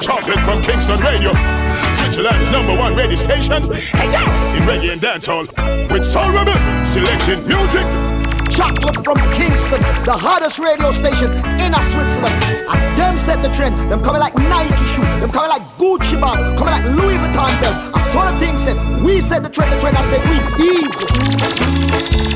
Chocolate from Kingston Radio. Switzerland's number one radio station. Hey, yeah. In reggae and dancehall. With Soul Rebel. Selecting music. Chocolate from Kingston, the hottest radio station in a Switzerland. And them set the trend. Them coming like Nike shoe. Them coming like Gucci bag. Coming like Louis Vuitton belt. I saw the thing said, we set the trend, the trend. I said, we easy.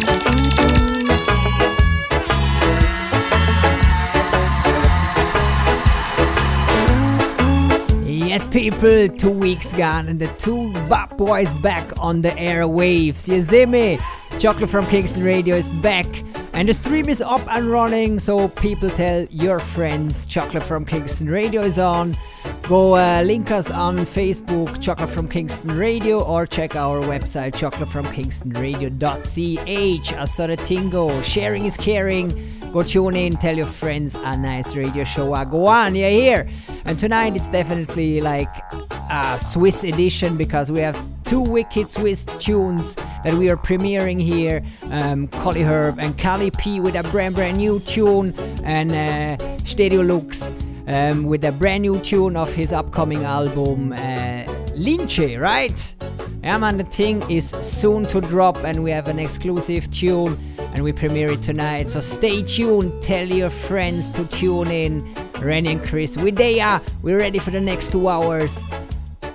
Yes, people, two weeks gone and the two Bop Boys back on the airwaves. You see me? Chocolate from Kingston Radio is back and the stream is up and running, so people tell your friends Chocolate from Kingston Radio is on. Go uh, link us on Facebook, Chocolate from Kingston Radio, or check our website, chocolatefromkingstonradio.ch. Saw the tingo. Sharing is caring. Go tune in, tell your friends a nice radio show. Uh, go on, you're here. And tonight it's definitely like a Swiss edition because we have two wicked Swiss tunes that we are premiering here. Um, Collie Herb and Cali P with a brand brand new tune, and uh, Stereo Luchs um, with a brand new tune of his upcoming album, uh, right? Yeah, man, the thing is soon to drop, and we have an exclusive tune, and we premiere it tonight. So stay tuned. Tell your friends to tune in. Rennie and Chris, we there. We're ready for the next two hours.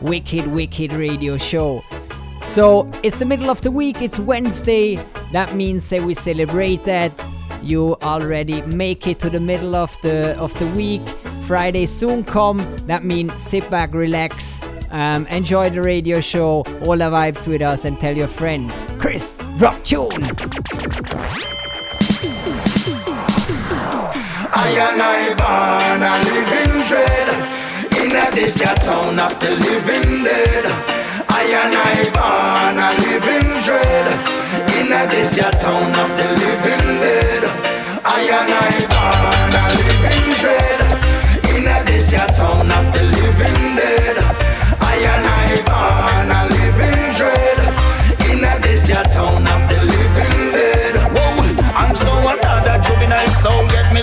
Wicked, wicked radio show. So it's the middle of the week. It's Wednesday. That means say we celebrate that. You already make it to the middle of the of the week. Friday soon come. That means sit back, relax, um, enjoy the radio show, all the vibes with us, and tell your friend, Chris, drop tune. I and I born a living dread In a this ya town of the living dead I and I born a living dread In a this ya town of the living dead I and I born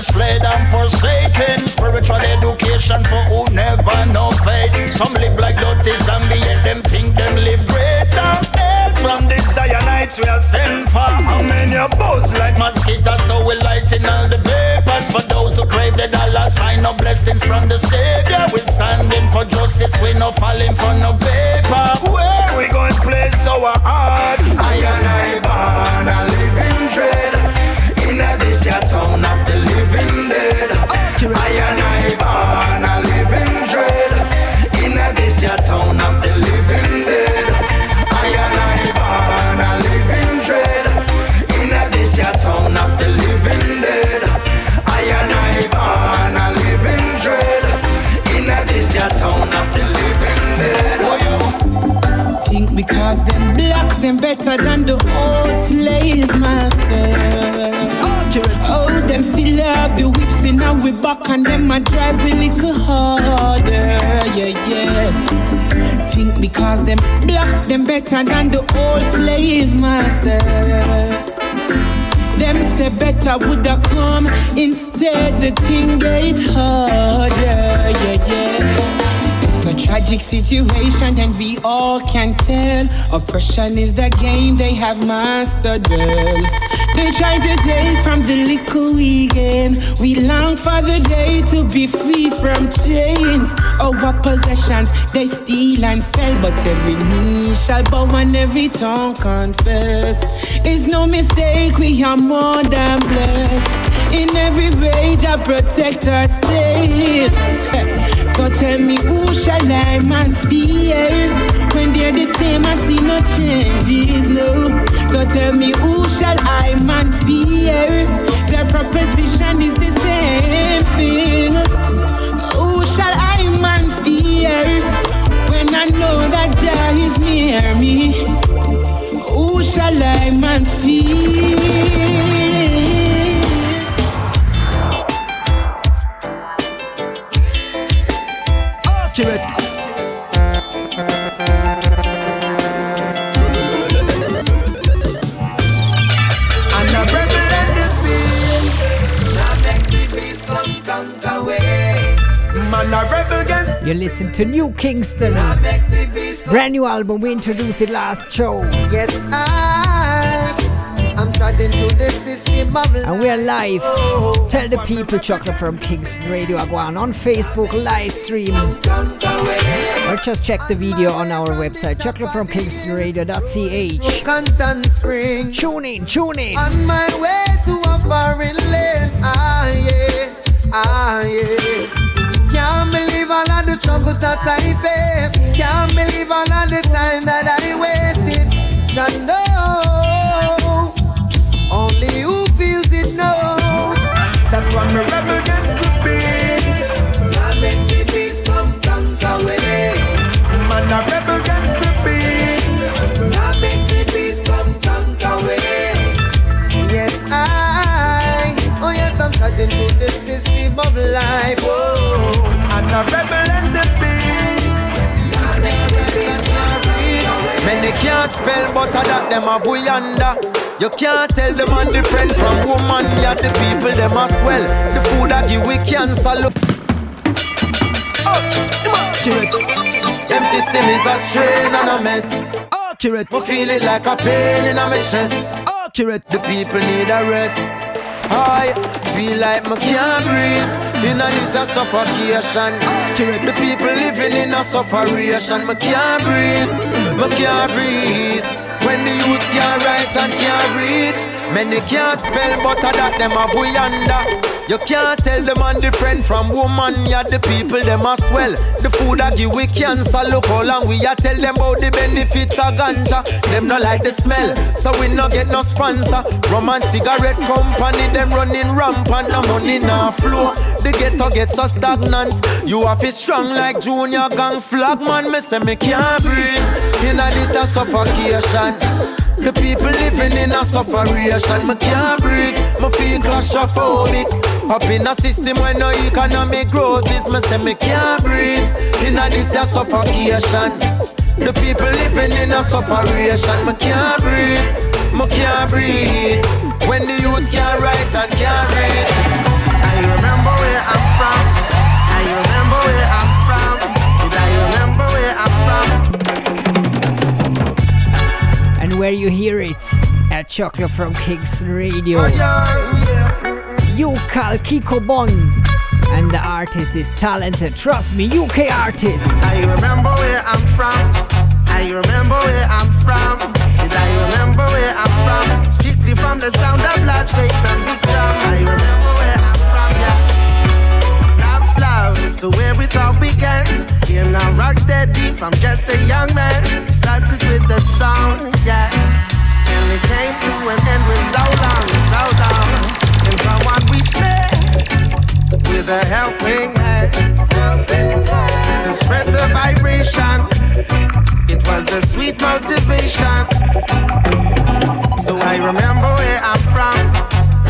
misled and forsaken. Spiritual education for who never know faith. Some live like dirty zombie, yet them think them live greater. From the Zionites we are sent for. How many are buzz like mosquitoes? So we lighten all the papers for those who crave the dollar sign of blessings from the Savior. We standing for justice, we no falling for no paper. Where we going place our heart? I and I born a living dread A this town of the living dead. I and I born a living dread. In a this ya town of the living dead. I and I born a living dread. In a this ya town of the living dead. I and I born a living dread. In a this ya town of the living dead. Think because them black, them better than the old slave master. In our back and them a drive a little harder. Yeah, yeah. Think because them black, them better than the old slave master. Them say better woulda come instead the thing get harder. Yeah, yeah. A tragic situation, and we all can tell. Oppression is the game they have mastered well. They try to take from the little we gain. We long for the day to be free from chains. Oh, Our possessions they steal and sell, but every knee shall bow and every tongue confess. It's no mistake, we are more than blessed. In every rage, I protect our states. So tell me, who shall I man fear? When they're the same, I see no changes, no. So tell me, who shall I man fear? Their proposition is the same thing. Who shall I man fear? When I know that Jah is near me, who shall I man fear? And a rebel in the field. Now make the beast come conquer way. Man a rebel You listen to New Kingston. Brand new album, we introduced it last show. Yes, I And we are live. Tell the people Chocolate from Kingston Radio go on Facebook live stream. Or just check the video on our website, chocolatefromkingstonradio.ch. Constant spring. Tune in, tune in. On my way to a foreign land. Ah, yeah. Ah, yeah. Can't believe all of the struggles that I face. Can't believe all of the time that I wasted. Just know, life. Oh, and a rebel and the beast. Many can't spell butter that them a buyanda. You can't tell them man different from woman. Yeah, the people them a swell. The food I give we cancer. Look. Accurate. Them system is a strain and a mess. Accurate. Me feel it like a pain in a my chest. Accurate. The people need a rest. I feel like me can't breathe. In a this a suffocation. The people living in a sufferation. Me can't breathe. Me can't breathe. When the youth can't write and can't read. Many can't spell butter that them a buyanda. You can't tell the man different from woman. Yeah, the people them a swell. The food I give we cancer. Look how long we a tell them about the benefits of ganja. Them no like the smell, so we no get no sponsor. Rum and cigarette company them running rampant. No money now flow. The ghetto get so stagnant. You have it strong like junior gang flag man. Me say me can't breathe. In a this a suffocation. The people living in a sufferation. Me can't breathe. Me feel claustrophobic. Up in a system where no economic growth is. Me say me can't breathe. In a this a suffocation. The people living in a sufferation. Me can't breathe. Me can't breathe. When the youths can't write and can't read. Where you hear it at Chocolate from Kingston Radio. Oh, yeah, yeah. You call Kiko Bun. And the artist is talented. Trust me, UK artist. I remember where I'm from. I remember where I'm from. Did I remember where I'm from? Strictly from the sound of large bass and big drum. I remember Love, to where it all began. Here now, rock steady from just a young man. Started with the song, yeah. And it came to an end with so long, so long. And someone reached me with a helping hand to spread the vibration. It was a sweet motivation. So I remember where I'm from.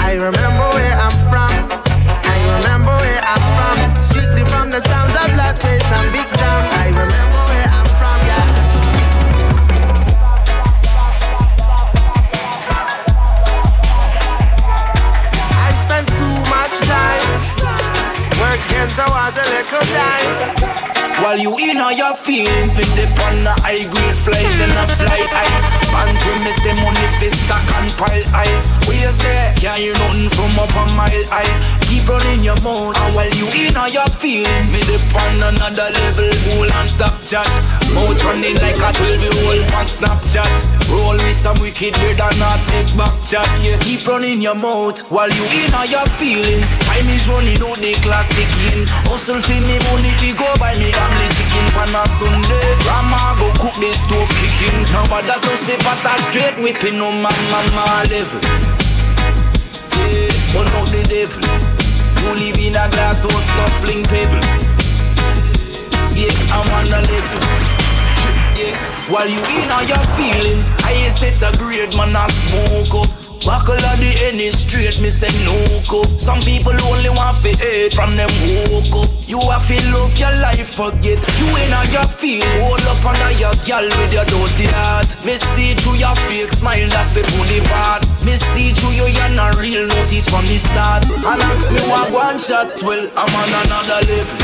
I remember where I'm from. I remember where I'm from, yeah. I spent too much time working towards a little dime. While you in all your feelings, been dip on the high grade flight and a flight high. Fans will miss the money fi stack and pile high. What say? Can't hear nothing from up a mile high. Keep running your mouth, and while you in all your feelings, me dip on another level, cool and stop chat. Mouth running like a 12 year old on Snapchat. Roll with some wicked weird and not take back chat. Yeah, keep running your mouth while you in all your feelings. Time is running out, the clock ticking. Hustle for me money fi go buy me family chicken pan a Sunday. Grandma go cook the stove kicking. Now but that to say but a straight whipping no man mama level. Yeah, but not the devil. Who live in a glass house snuffling pebble. Yeah, I'm on a level. Yeah, while you in all your feelings, I ain't set a grade man a smoke up. Buckle of the any straight, me say no go. Some people only want fi hate from them woke up. You a fi love your life, forget. You in on your feet, hold up under your gal with your dirty heart. Me see through your fake smile, that's before the part. Me see through you, you're not real, notice from the start. And ask me why one shot, well, I'm on another level.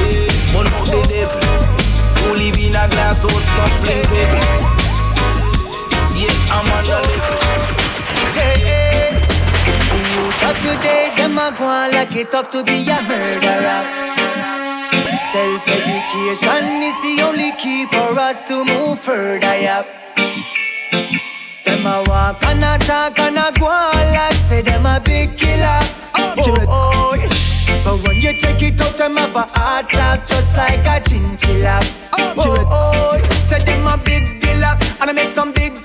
Yeah, but not the devil. You live in a glass house, not flame I'm on the level. Hey, hey. The youth today, them a go on like it tough to be a murderer. Self-education is the only key for us to move further, yep. Them a walk and a talk and a go on like say them a big killer. Oh, oh, oh. But when you take it out, them have a hard slap just like a chinchilla. Oh, oh, oh. Say them a big dealer and I make some big.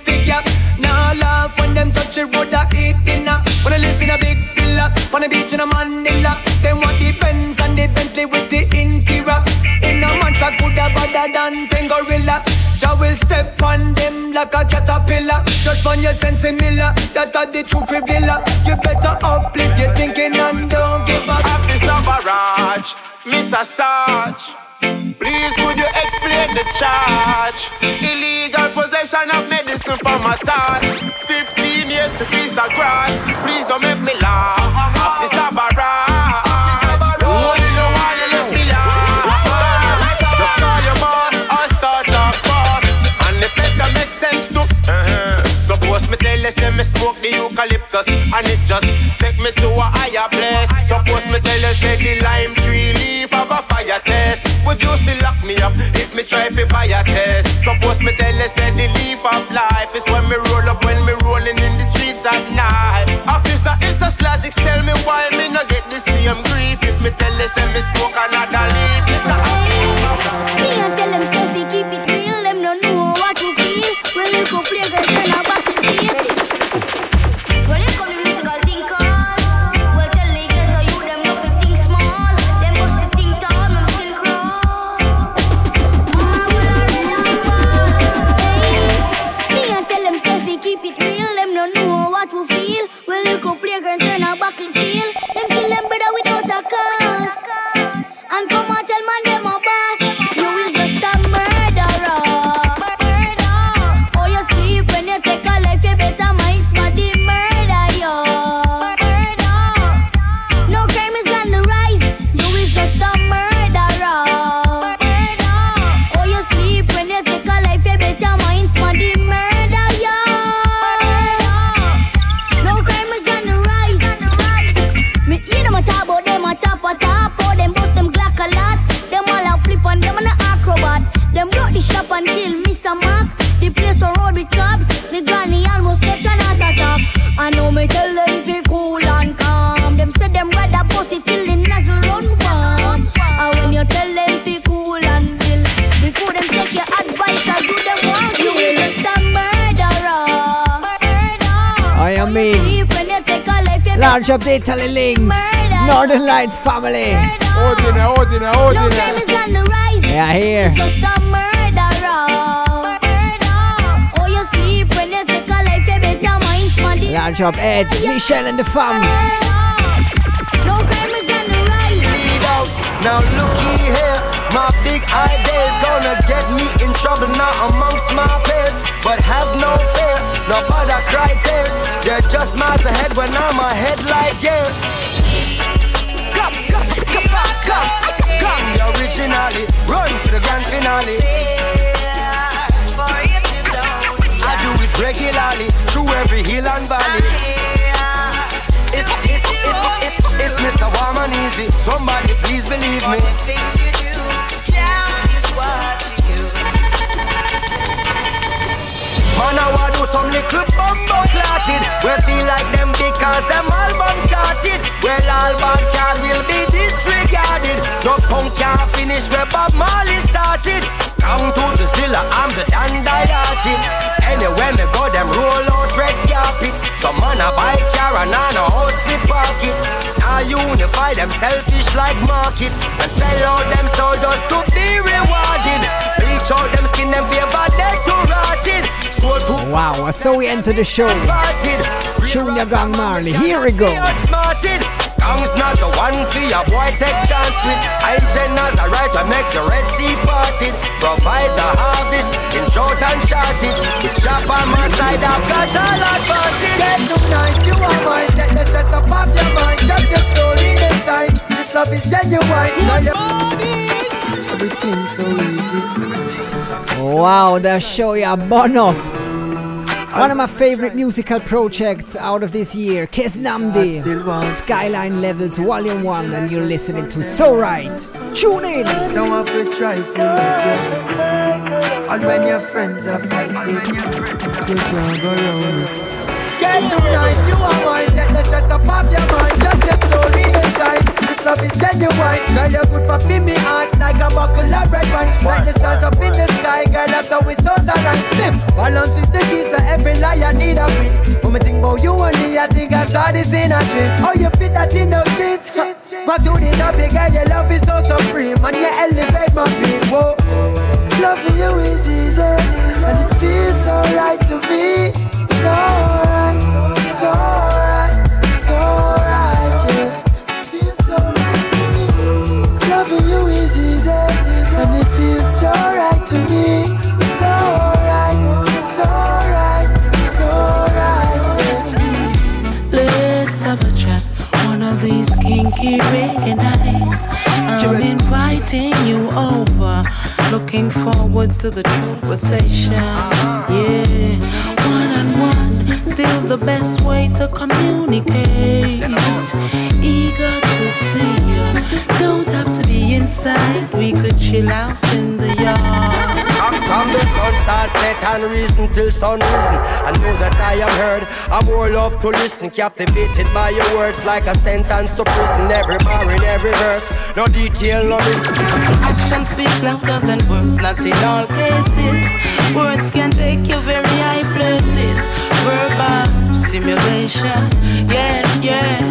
Now laugh when them touch the road, I eat dinner. I live in a big villa, on the beach in a Manila. Them want the Benz and the Bentley with the interior. In a I could have better than ten gorilla. Jah will step on them like a caterpillar. Just on your sense similar, that are the true revealer. You better uplift your thinking and don't give up. Officer Barrage, Mr. Sarge. Please could you explain the charge? Illegal possession of medicine for my thoughts. 15 years to piece of grass. Please don't make me laugh. Barrage. Oh, sense to. Uh-huh. Me tell you, say me smoke the eucalyptus. And it just take me to a higher place. Suppose me tell you, say the lime tree leaf have a fire test. Would you still lock me up if me try to buy a test? Suppose me tell you, say the leaf of life is when me roll up when me rolling in the streets at night. Officer, it's a slash, tell me why me no get the same grief if me tell you, say me smoke another leaf. Update, Tally Links. Northern Lights family. Ordine, ordine, ordine. No crime is on the rise. Yeah, here. Just a murderer. You sleep when you take a life, you better mind somebody. Large up, Ed, Michelle and the fam. No crime is on the rise. Now looky here, my big idea is gonna get me in trouble now amongst my peers. But have no fear, no bother cry tears. They're just miles ahead when I'm ahead like years. Come, come, come, come, come, come, originally, run to the grand finale. I do it regularly, through every hill and valley. It's, it's, it's, it's, it's Mr. Warm and Easy. Somebody please believe me. Man, I do some little bumbo clotted. We feel like them because them all bun charted. Well, all bad car will be disregarded. No punk can't finish where Bob Marley started. Come to the Zilla, I'm the dandelion. Anywhere me go, them roll out red carpet. Some man a buy car and on a house pocket. Now unify them selfish like market and sell out them just to be rewarded. Bleach out them skin them favor dead to rotted. Soul to Wow, so we enter the show. Junior Gong Marley, here we go. Gang's not the one for your boy take chance with. I'm generous, I right to make the Red Sea parted. Provide the harvest in short and shortage. With shop on my side, I've got all advantage. Get tonight, you are mine. Take the stress up off your mind. Just your soul in the sight. This love is genuine. Good morning. Everything so easy. Wow, the show ya Bono. One of my favorite musical projects out of this year, Keznamdi, Skyline Levels Volume 1, and you're listening to So Right. Tune in! Don't have to try if you love you. And when your friends are fighting, you can't go around it. Get too nice, you are mine. Take the stress up off your mind. Just your soul. This love is genuine. Girl, you're good for me heart like a buckle of red wine. Like the stars up in the sky, girl, that's how we stars align. Bim, balance is the key, so every liar need a win. When me think about you only, I think I saw this in a dream. Oh, you fit that in those sheets. Go to the topic, girl, your love is so supreme, and you elevate my being. Whoa, loving you is easy, and it feels so right to me. So so so I'm inviting you over. Looking forward to the conversation. Yeah, one on one, still the best way to communicate. Eager to see you. Don't have to be inside. We could chill out in the yard. From the sun starts set and reason till sun risen. I know that I am heard. I'm more love to listen, captivated by your words like a sentence to prison. Every bar in every verse, no detail, no risk. Action speaks louder than words, not in all cases. Words can take you very high places. Verbal stimulation, yeah, yeah, yeah.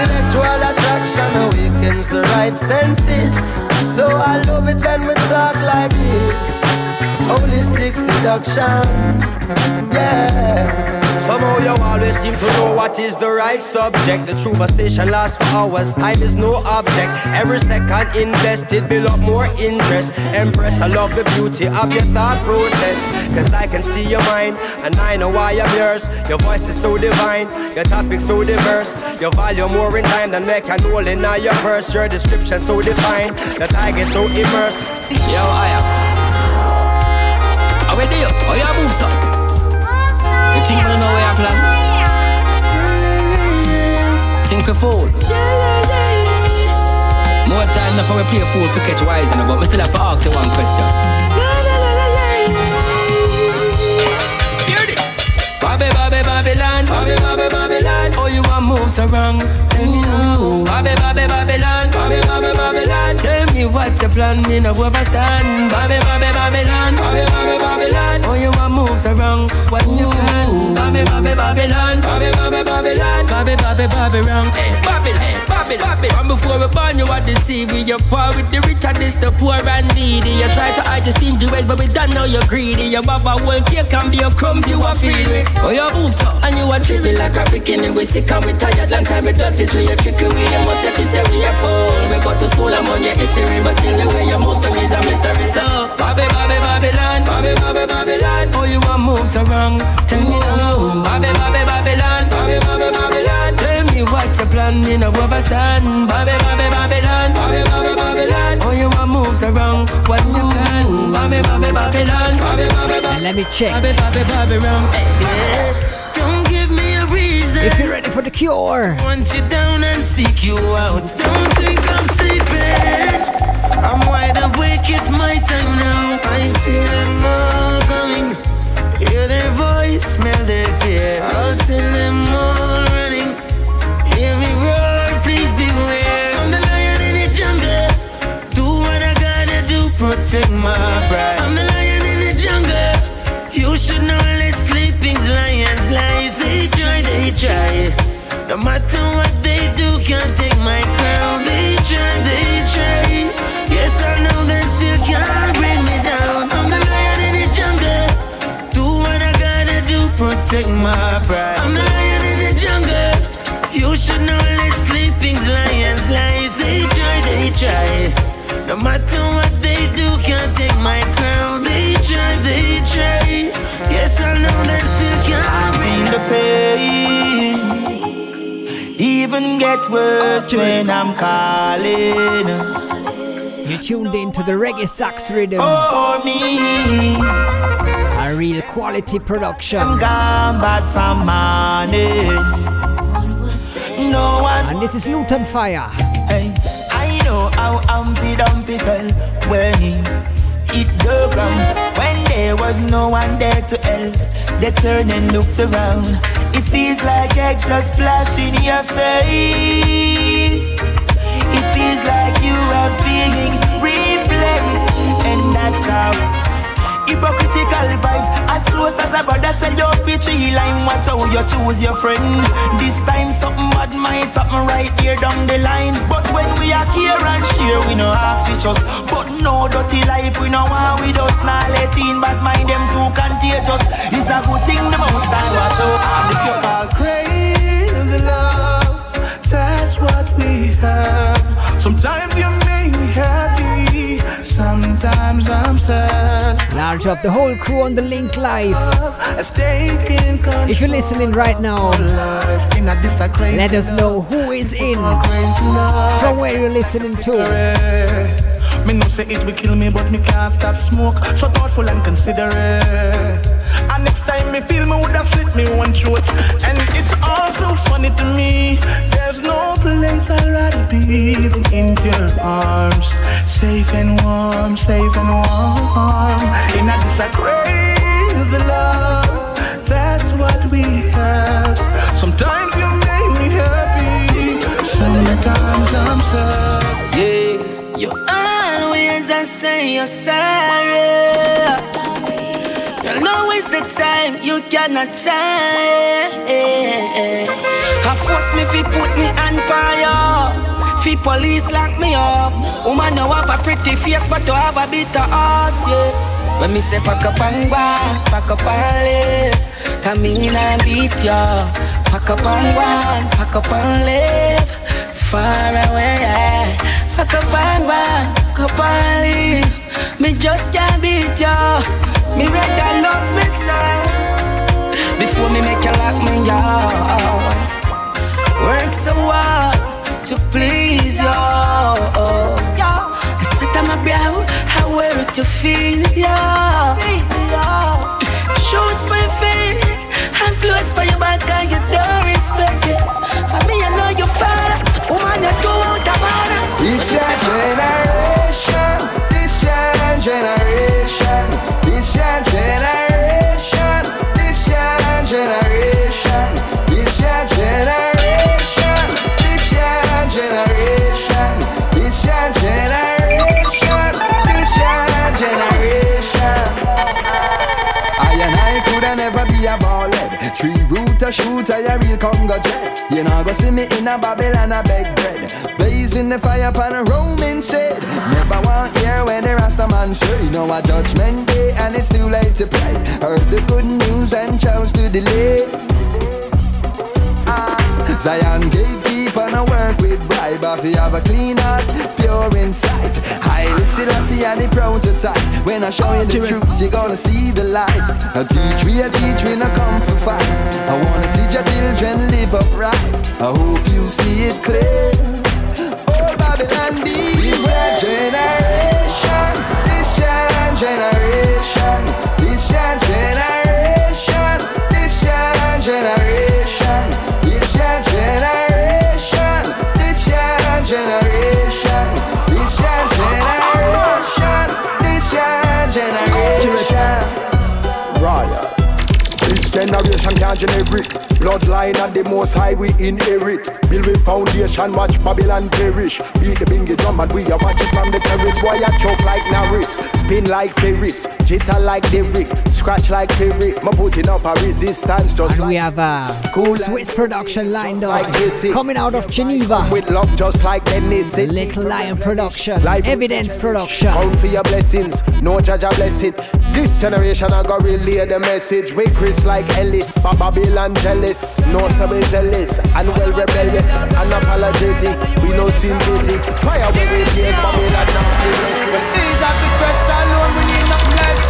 Intellectual attraction awakens the right senses. So I love it when we talk like this. Holistic seduction, yeah. Somehow you always seem to know what is the right subject. The true conversation lasts for hours, time is no object. Every second invested build up more interest. Empress, I love the beauty of your thought process. Cause I can see your mind, and I know why I'm yours. Your voice is so divine, your topic so diverse. Your value more in time than make an hole in your purse. Your description so defined that I get so immersed. See, yo, I am. How we do? How you move, son? You think you know where I plan? Think we fool? More time now for we play fool for catch wise, know, but we still have to ask you one question. Hear this. Bobby, Bobby, Babylon, Bobby, Bobby, Babylon. You want move so wrong? Tell me now. Bobby, Bobby, Babylon, Bobby, Bobby, Babylon. Tell me what's your plan? Me no overstand. Bobby, Bobby, Babylon, Bobby, Bobby, Babylon. Oh, you want move so wrong? What's your plan? Bobby, Bobby, Babylon, Bobby, Bobby, Babylon. Bobby, Bobby, Bobby, wrong. Hey. From before we born, you are deceived. You poor with the rich and this the poor and needy. You try to hide your stingy ways, but we don't know you're greedy. Your mother will cake and be a crumbs you are feed. Oh, you moved up and you are tripping like a bikini. We sick and we tired, long time we dirty to you tricky. We you must have say we are full. We go to school and on your history, but still the way you move to me is a mystery. So, Bobby, Bobby, Babylon, Bobby, Bobby, Babylon. Oh, you want move so wrong? Tell me now. Bobby, Bobby, Babylon, Bobby, Bobby, Babylon. Tell me what's your plan? You know overstand. Bobby, Bobby, Babylon, Bobby, Bobby, Babylon. Oh, you want move so wrong? What's your plan? Bobby, Bobby, Babylon, Bobby, Bobby, Babylon. Let me check. Bobby, Bobby, Babylon. Eh, don't If you're ready for the cure, want you down and seek you out. Don't think I'm sleeping. Get worse when I'm calling. You tuned in to the Reggae Sax rhythm. Oh, me. A real quality production. I'm gone back from morning. No one. And this is Luton Fyah. Hey, I know how Humpty Dumpty felt when he hit the ground. When there was no one there to help, they turned and looked around. It feels like just splash in your face. It feels like you are being replaced, and that's how. Hypocritical vibes, as close as a brother said, be tree line. Watch how you choose your friend. This time something bad might happen right here down the line. But when we are here and share, we no ask we just. But no dirty life, we no want with us. Nah, let in, but mind them too contagious. It's a good thing the most time watch out. And if you call crazy love, that's what we have. Sometimes you make me happy, sometimes I'm sad. Large up the whole crew on the link live. If you're listening right now, let us know who is in from where you're listening to. Me know say it will kill me, but me can't stop smoke. So thoughtful and considerate. Next time me feel me woulda slit me one throat. And it's all so funny to me. There's no place I'd rather be than in your arms, safe and warm, safe and warm. In a crazy love, that's what we have. Sometimes you make me happy, sometimes I'm sad. Yeah, you always I say you're sorry. You know it's the time you cannot tell. I force me fi put me on fire. Fi police lock me up. Woman no have a pretty face, but to have a bitter heart. Yeah. When me say pack up and go, pack up and live. Come in and beat ya. Pack up and go, pack up and live. Far away. Pack up and go, pack up and live. Me just can't beat ya. Me rather love myself before me make you lock me out. Work so hard to please you. I sweat on my brow, I wear it to feel you. Shoes my face, and close by your back, and you don't respect it. I mean, I know you're fine, woman, you're too out of order. Your generation, this your generation, root a shooter, a real Congo jet. You know go see me in a Babylon a beg bread. Blazing the fire pan a Rome instead. Never want hear when the Rasta man say no a judgment day and it's too late to pray. Heard the good news and chose to delay. Zion gatekeeper no work with bribe. If you have a clean heart, pure inside Haile Selassie and the prototype When I show you the truth, you're gonna see the light. I teach we, I teach we, no come for fight. I wanna see your children live upright. I hope you see it clear. Oh Babylon, this generation. This generation generic. Bloodline at the most high, we inherit. Build with foundation, watch Babylon perish. Beat the binghi drum and we are watching from the terrace. Boy, I choke like Norris. Spin like Ferris. Jitter like Derrick. Scratch like Perry. I'm putting up a resistance just And like we have a cool Swiss production lined up coming out of Geneva. with love just like Dennis. Little Lion production, Evidence production. Count for your blessings, no judge a blessing. This generation I got relay the message. We Chris like Ellis, Ba- Babylon jealous, no subway zealous and well rebellious and apologetic. We no sympathetic. Fire when we face Babylon now. When these are alone, we need nothing less.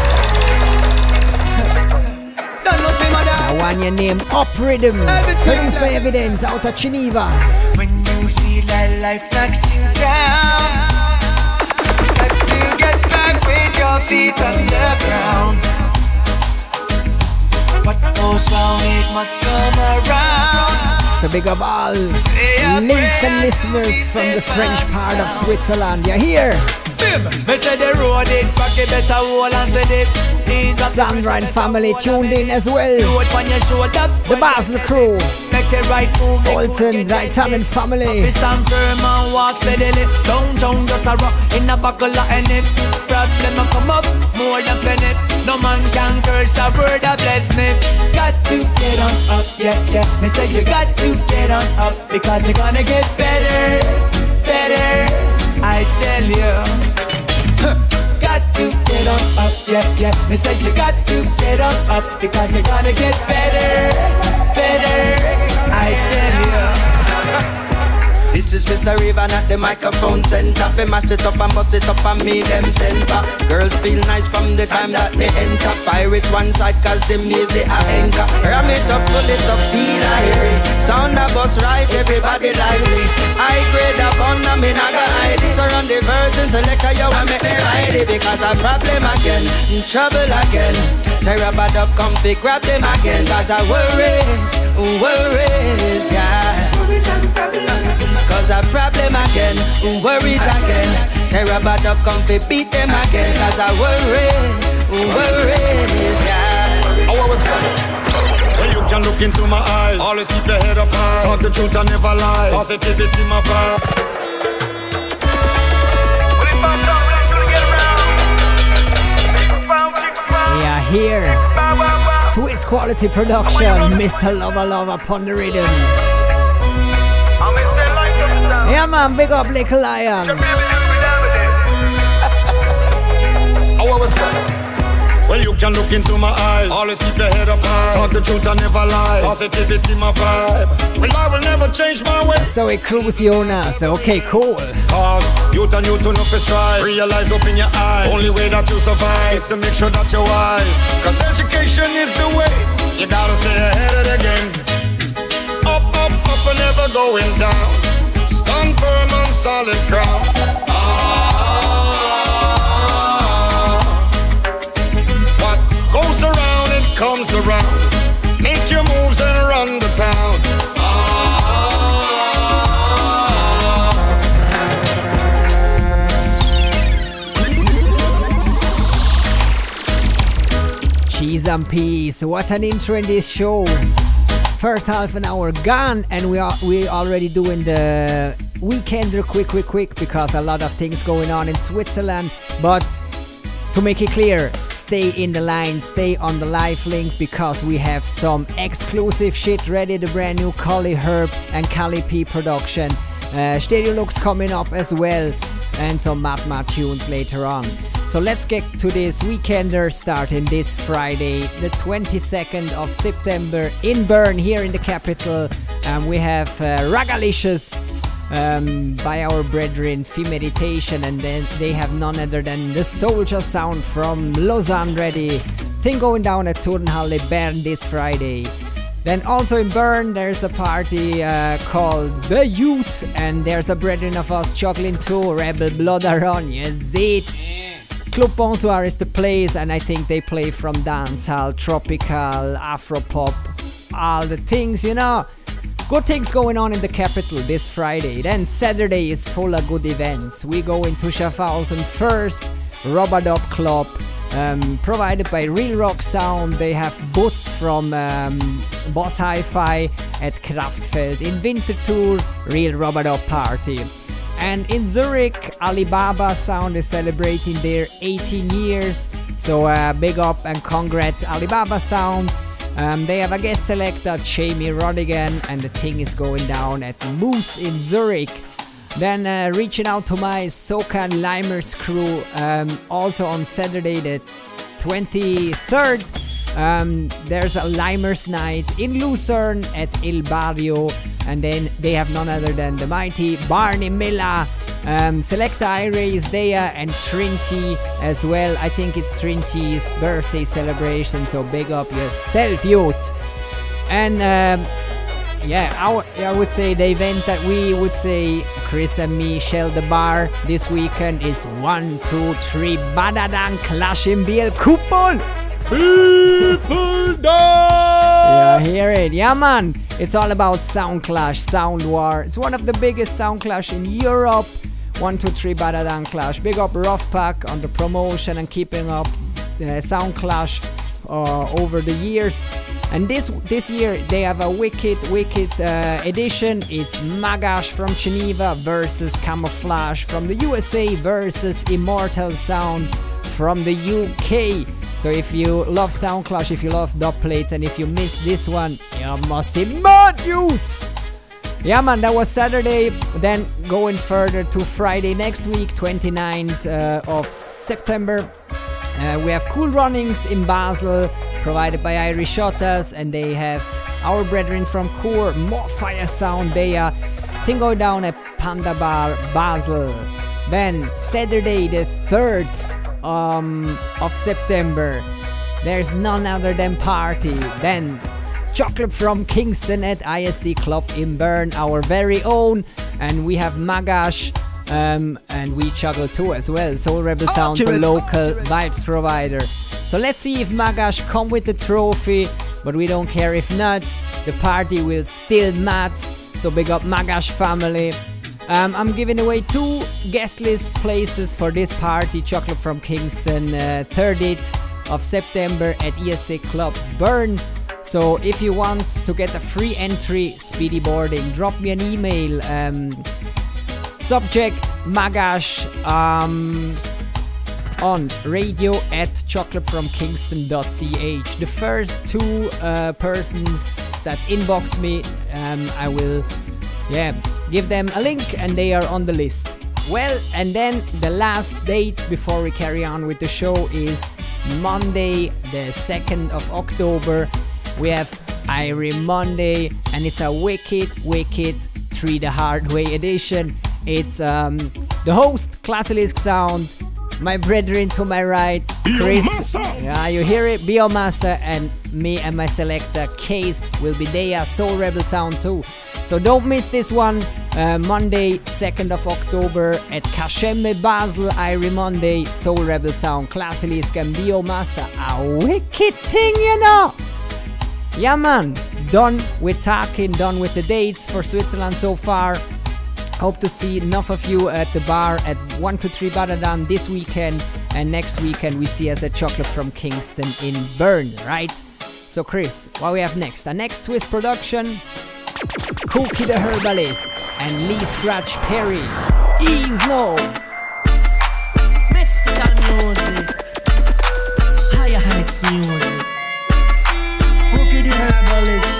Don't know see mother. I want your name up rhythm. Produced by Evidence out of Geneva. When you feel that life knocks you down, get back with your feet on the ground. What goes round, it must come around. So big of all links and listeners from the French part of Switzerland. You're here. Sandra and family tuned in as well. The Basel crew. Bolton, Dayton and family. Problem come up more than planet no man can curse a word that bless me. Got to get on up, yeah, yeah. Me say you got to get on up because you're gonna get better, better. I tell you. got to get on up, yeah, yeah. Me say you got to get on up because you're gonna get better, better. I tell you. This is Mr. Raven at the microphone center. Fi mash it up and bust it up and me them center. Girls feel nice from the time that me enter. Pirates one side cause them needs the anchor. Ram it up, pull it up, feel like Sound a bus right, everybody like me. I grade up on them, not gonna hide it. Surround the virgin selector, yo, I make me ride it. Because a problem again, trouble again. Sarah bad up, comfy, grab them again. Cause I worries, worries, yeah. Cause a problem again, who worries again. Sarah bad up, comfy, beat them again. Cause I worries, worries, yeah. Oh, what's up? Well, you can look into my eyes. Always keep your head up high. Talk the truth and never lie. Positivity, my vibe. We are here. Swiss quality production. Mr. Lover Lover upon the rhythm. Yeah, man, big up Little Lion. Oh, what's up? Well, you can look into my eyes. Always keep your head up high. Talk the truth and never lie. Positivity, my vibe. Well, I will never change my way. So it cruise Jonas. Okay, cool. Cause youth and youth to know for strive. Realize, open your eyes. Only way that you survive is to make sure that you're wise. Cause education is the way. You gotta stay ahead of the game. Up, up, up, and never going down. Solid ground. Ah. What goes around, comes around. Make your moves and run the town. Ah. Cheese and peace. What an intro in this show. First half an hour gone, and we are we already doing the weekender quick, quick, quick because a lot of things going on in Switzerland. But to make it clear, stay in the line, stay on the live link because we have some exclusive shit ready. The brand new Collie Herb and Cali P production. Uh, Stereo Luchs coming up as well, and some Mad tunes later on. So let's get to this weekender starting this Friday, the 22nd of September in Bern, here in the capital. Um, we have uh, Ragalicious um, by our brethren Fee Meditation, and then they have none other than the Soldier Sound from Lausanne ready. Thing going down at Turnhalle Bern this Friday. Then also in Bern, there's a party uh, called The Youth, and there's a brethren of us juggling too, Rebel Blood Aron, yes it. Club Bonsoir is the place, and I think they play from dancehall, tropical, afropop, all the things, you know. Good things going on in the capital this Friday. Then Saturday is full of good events. We go into Schaffhausen first, Robadop Club, um, provided by Real Rock Sound. They have boots from um, Boss Hi-Fi at Kraftfeld. In Winterthur, Real Robadop Party. And in Zurich, Alibaba Sound is celebrating their 18 years. So uh, big up and congrats, Alibaba Sound. Um, they have a guest selector, Jamie Rodigan, and the thing is going down at Moods in Zurich. Then uh, reaching out to my Soca and Limers crew, um, also on Saturday the 23rd. Um, there's a Limers night in Lucerne at Il Barrio, and then they have none other than the mighty Barney Miller. Um, Selecta Ire is there and Trinity as well. I think it's Trinity's birthday celebration, so big up yourself, youth. And um, yeah, I, w- I would say the event that we would say Chris and me shell the bar this weekend is one, two, three, Badadan Clash in Biel Kupol. People die! Yeah, hear it. Yeah, man. It's all about Sound Clash, Sound War. It's one of the biggest Sound Clash in Europe. One, two, three, Badadan Clash. Big up Rough Pack on the promotion and keeping up uh, Sound Clash uh, over the years. And this this year they have a wicked, wicked uh, edition. It's Magash from Geneva versus Camouflage from the USA versus Immortal Sound from the UK. So if you love Sound Clash, if you love dub plates, and if you miss this one, you must be mad, youth! Yeah, man, that was Saturday. Then going further to Friday next week, 29th uh, of September. Uh, we have cool runnings in Basel, provided by Irish Shotas, and they have our brethren from Core, more fire sound. They thing going down at Panda Bar Basel. Then Saturday the 3rd um, of September, there's none other than Party. Then Chocolate from Kingston at ISC Club in Bern, our very own, and we have Magash um, and we juggle too as well. Soul Rebel Sound, the local vibes provider. So let's see if Magash come with the trophy, but we don't care if not. The party will still mad. So big up Magash family. Um, I'm giving away two guest list places for this party. Chocolate from Kingston, uh, 30th of September at ESC Club Bern. So if you want to get a free entry, speedy boarding, drop me an email. Um, Subject Magash um, on radio at chocolatefromkingston.ch. The first two uh, persons that inbox me, um, I will, yeah, give them a link and they are on the list. Well, and then the last date before we carry on with the show is Monday, the 2nd of October. We have Irie Monday, and it's a wicked, wicked 3 the Hard Way edition. It's um, the host, Classilisk Sound, my brethren to my right, Chris. Yeah, you hear it, Biomassa, and me and my selector, Case, will be there, Soul Rebel Sound too. So don't miss this one, uh, Monday, 2nd of October at Kaschemme Basel, Irie Monday, Soul Rebel Sound, Classilisk and Biomassa. A wicked thing, you know! Yeah, man, done with talking, done with the dates for Switzerland so far. Hope to see enough of you at the bar at 123 Badadan this weekend, and next weekend we see us at Chocolate from Kingston in Bern, right? So, Chris, what we have next? Our next Swiss production Cookie the Herbalist and Lee Scratch Perry. Ease no! Mystical music, higher heights music. Cookie the herbalist,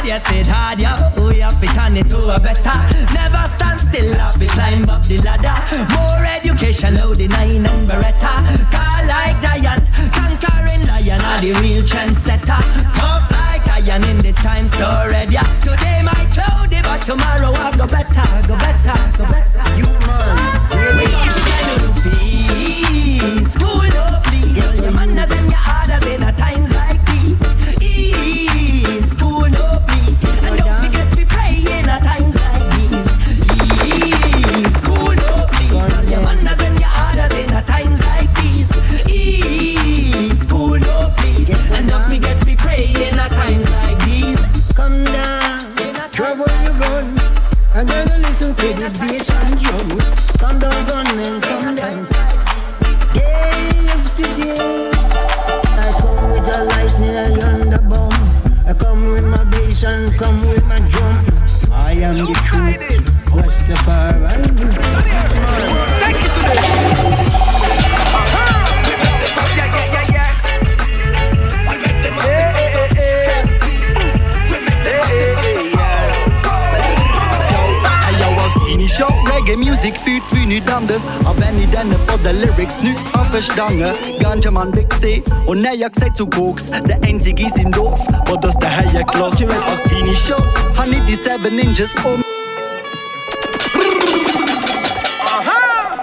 hard, yes it hard, yeah. We have to turn it to a better. Never stand still, have to climb up the ladder. More education, load the nine and beretta. Tall like giant, conquering lion, are the real trendsetter. Tough like iron in this time, so ready. yeah. Today my cloudy, but tomorrow I go better, go better, go better. You man, we Und er gesagt zu Koks Der einzige ist im Dorf, wo das der Herr klopft Aus Teenie Show, han ich die Seven Ninjas um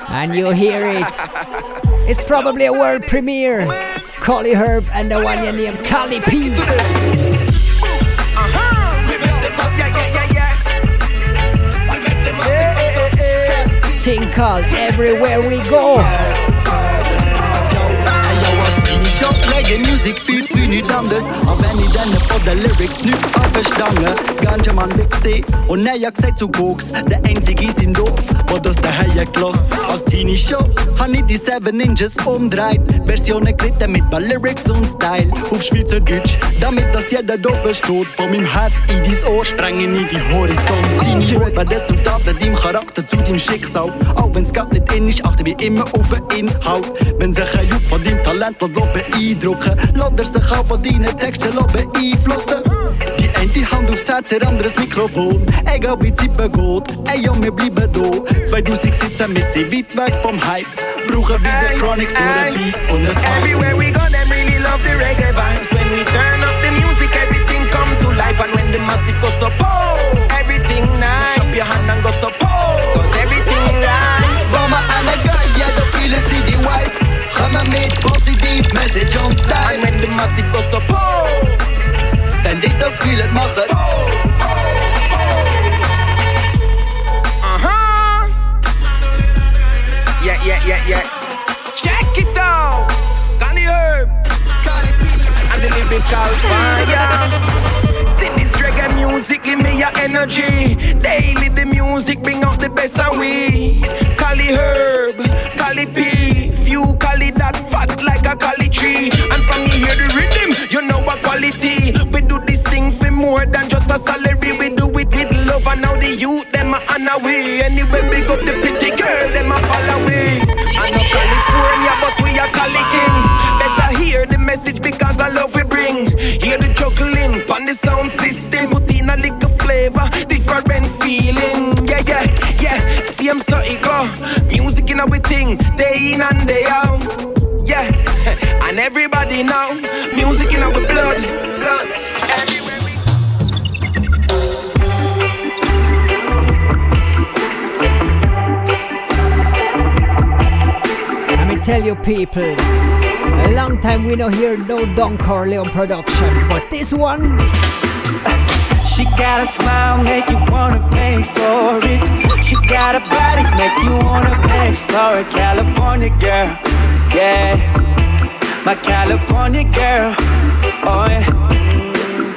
And you hear it. It's probably a world premiere. Cali Herb and the one you name Cali P. Thing called Everywhere We Go. Reggae Music fühlt wie nicht anders Aber wenn ich dann von der Lyrics nicht verstanden Ganja man Big C und er gesagt zu Koks Der einzige ist im Dorf, wo das der Herr gelost. Aus Teenie Show han ich die Seven Ninjas umdreht. Versionen geritten mit paar Lyrics und Style. Auf Schweizerdeutsch, damit das jeder doof versteht. Von meinem Herz in dein Ohr sprengen in die Horizont. Teenie Rot bei Resultaten, deinem Charakter zu deinem Schicksal. Auch wenn's grad nicht in ist, achte wie immer auf den Inhalt. Wenn sich ein Jupp von deinem Talent beeindrucken Lass er sich auch von deinen Texten beeinflussen Die eine Hand aufs Herz, ein anderes Mikrofon. Egal wie Zeit vergeht, ey ja, wir bleiben da. 2017, wir sind weit weg vom Hype. Brauchen wieder Chronics, nur ein Beat und ein Sound Everywhere we go, them really love the reggae vibes. When we turn up the music, everything come to life. And when the massive goes up, oh, everything nice. Push up your hand and go up, oh, cause everything right Mama and a guy, yeah, the feeling see the white. Gaan met positief message on style. And when the massive goes up, oh Then dit als feel het mag het Uh-huh. Yeah, yeah, yeah, yeah. Check it out. Cali Herb. And the lyrical fire your energy. Daily the music bring out the best of we. Cali Herb, Cali P Few Cali that fat like a Cali tree. And from me hear the rhythm, you know what quality. We do this thing for more than just a salary. We do it with love and now the youth them a on our way Anyway big up the pretty girl them a follow we. I know California but we are Cali king Better hear the message because I love we bring. Hear the juggling on the sound system Flavor, different feeling. Yeah, yeah, yeah, same so it go. Music in our thing, day in and day out. Yeah, and everybody know. Music in our blood, blood. Everywhere we Let me tell you, people, a long time we no hear no Don Corleone production, but this one. She got a smile, make you wanna pay for it. She got a body, make you wanna explore it. California girl, yeah, my California girl, oh yeah.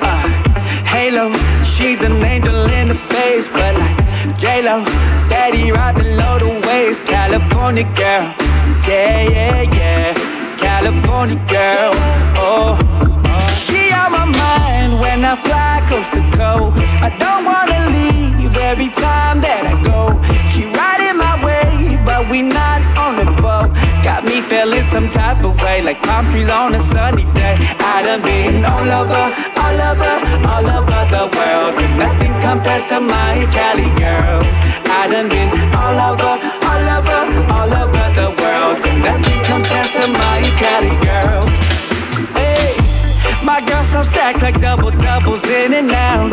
Uh, Halo, she's an angel in the face, but like J Lo, Daddy right below the waist. California girl, yeah, yeah, yeah. California girl, oh. She on my mind when I fly coast to coast. I don't wanna leave every time that I go. She riding my wave, but we not on the boat. Got me feeling some type of way, like palm trees on a sunny day. I done been all over, all over, all over the world, nothing compares to my Cali girl. I done been all over, all over, all over the world, nothing compares to my Cali girl. My girl so stacked like double doubles in and out.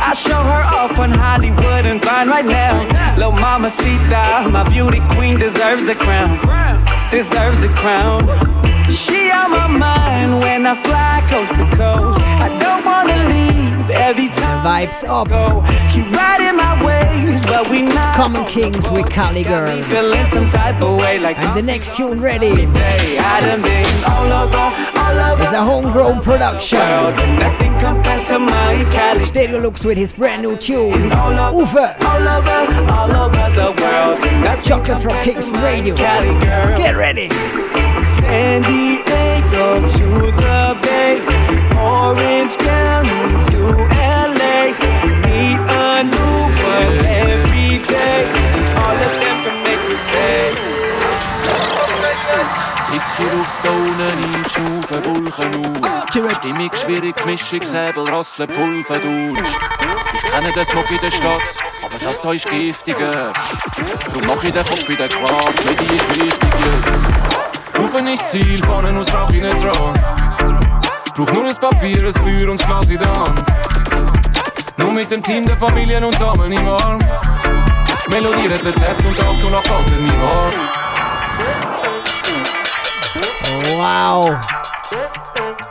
I show her off on Hollywood and Vine right now. Lil' Mama Sita, my beauty queen deserves the crown. Deserves the crown. She on my mind when I fly coast to coast. I don't wanna leave every time. Vibes up. Go. She riding my waves, but we not. Common Kings with Cali Girl. Feeling some type of way like And the next tune ready I done been all over. Is a homegrown production. Stereo Luchs with his brand new tune. And Chocolate from Kingston Radio. Get ready. San Diego to the Bay, Orange Ticker auf unten einschnaufen, Wolken aus. Stimmung schwierig, Mischung, Säbel, Rasseln, Pulver durch. Ich kenne den Smog in der Stadt, aber das da ist giftiger. Drum mach ich den Kopf wieder klar, die ist wichtig jetzt. Rufen ist Ziel, vorne aus Rauch in dran. Brauch nur ein Papier, ein Feuer und das Glas in der Hand. Nur mit dem Team der Familien und Damen im Arm. Melodie rettet Herz und und nach Alten im Wow.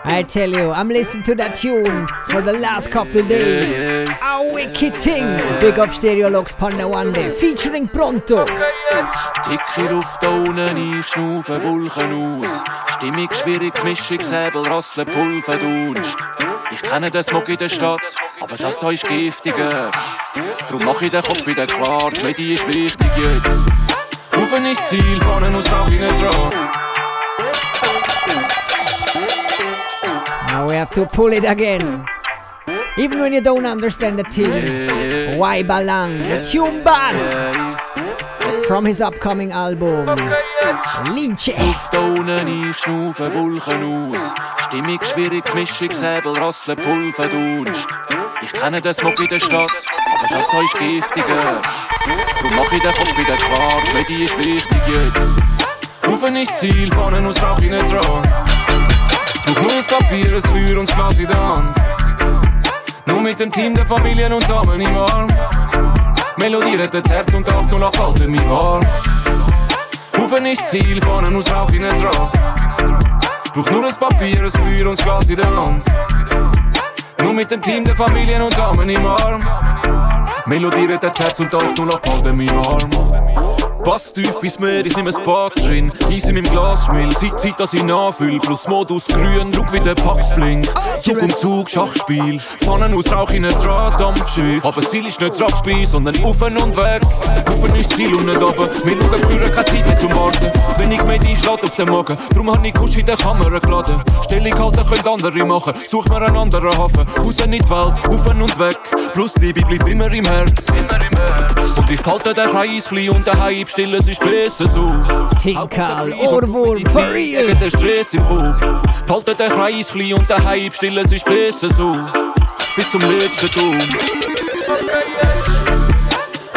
I tell you, I'm listening to that tune for the last couple days. A wicked thing. Big up Stereologs Panda One Day featuring Pronto. Dicke Luft da unten, ich schnaufe Wolken aus. Stimmung schwierig, Mischung, Säbel, Rasseln, Pulver, Dunst. Ich kenne den Smog in der Stadt, aber das da ist giftiger. Drum mach ich den Kopf wieder klar, die Medi ist wichtig jetzt. Rufen ist Ziel, vorne aus Rauch in dran. Now we have to pull it again. Even when you don't understand the tune. Why Balang, the tune bad. From his upcoming album. Lince. Luft unten, ich schnaufe Wolken aus. Stimmung schwierig, Mischung, Säbel, Rasseln, Pulver, Dunst. Ich kenne den Smog in der Stadt, aber das da ist giftiger. Drum mach ich den Kopf wieder klar, die ist wichtig jetzt. Rufen ist Ziel, vorne aus Rauch in dran. Brauch nur ein Papier, ein Feuer und das der Hand. Nur mit dem Team der Familien und Damen im Arm. Melodie rettet Herz und 808 halten mich warm. Rufen ist Ziel, vorne aus Rauch in dran. Brauch nur ein Papier, ein Feuer und das der Hand. Nur mit dem Team der Familien und Damen im Arm. Melodie rettet Herz und 808 halten mich warm. Pass tief ins Meer, ich nehm ein Bad drin. Eis in meinem Glas schmilzt, Zeit, Zeit, dass ich nachfüll. Plus Modus grün, schau wie der Pax blinkt. Zug um Zug, Schachspiel. Pfannen aus Rauch in ein Drahtdampfschiff. Aber das Ziel ist nicht Rappi, sondern auf und weg. Auf ist Ziel und nicht runter. Wir schauen früher keine Zeit mehr zum Warten. Zu wenig Medi schlägt auf den Magen. Drum hab ich Kusch in der Kamera geladen. Stellung halten können andere machen. Such mir einen anderen Hafen. Raus in die Welt, auf und weg. Plus die Liebe bleibt immer im Herz. Und ich halte den Kreis klein und daheim still, es ist besser so. Tinkal, Ohrwurm, for real. Gegen den Stress im Kopf. Halte den Kreis klein und daheim still, es ist besser so. Bis zum letzten Ton.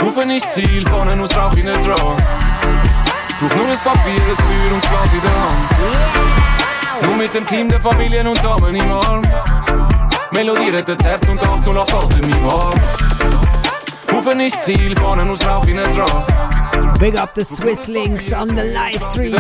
Rufen ist Ziel, vorne aus Rauch in dran. Brauch nur ein Papier, ein Feuer und das Glas in der Hand. Nur mit dem Team der Familien und Damen im Arm. Melodie rettet Herz und 808 halten mich warm. Rufen ist Ziel, vorne aus Rauch in dran. Big up the Swiss links on the live stream.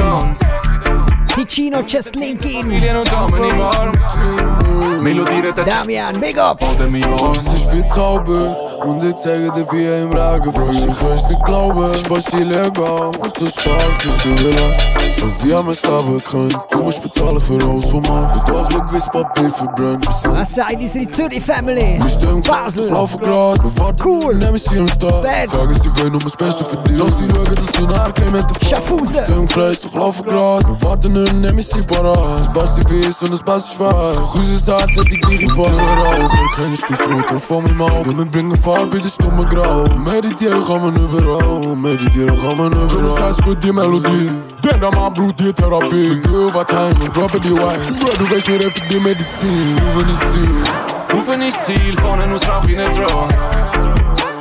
Ticino just link in. Familien und Damen im Arm. Melodie rettet Damian, big up. halten mich warm. Es ist wie Zauber und ich zeige dir, wie er im Regen frisch. Ich kann's nicht glauben, es ist fast illegal. Was du schaffst, ist überrascht. So wie am Stabel können. Du musst bezahlen für alles, was man. Und das wird wie Papier verbrennt. Was sagt unsere Zürich Family? Wir stehen Basel. laufen grad. Wir Cool. nehmen sie uns da. Bad. Sagen sie wollen nur das Beste für dich. Lass sie schauen, dass du nachher kein mit der Schaffhausen. Wir im Kreis, doch laufen grad. Wir warten nur, nehmen sie parat. Das Beste weiß und das Beste schwarz. Doch unser Herz hat die gleiche Farbe raus. Erkennst du das Rot von meinem Auge? Wir bringen Farbe in das dumme Grau. Meditieren kann man überall. Meditieren kann man überall. Schönes Herz für die Melodie. Denn der Mann braucht die Therapie. Geh overtime und droppe die Wine. Bro, du weißt nicht, für die Medizin. Rufen ist Ziel. Rufen ist Ziel, vorne aus Rauch in dran.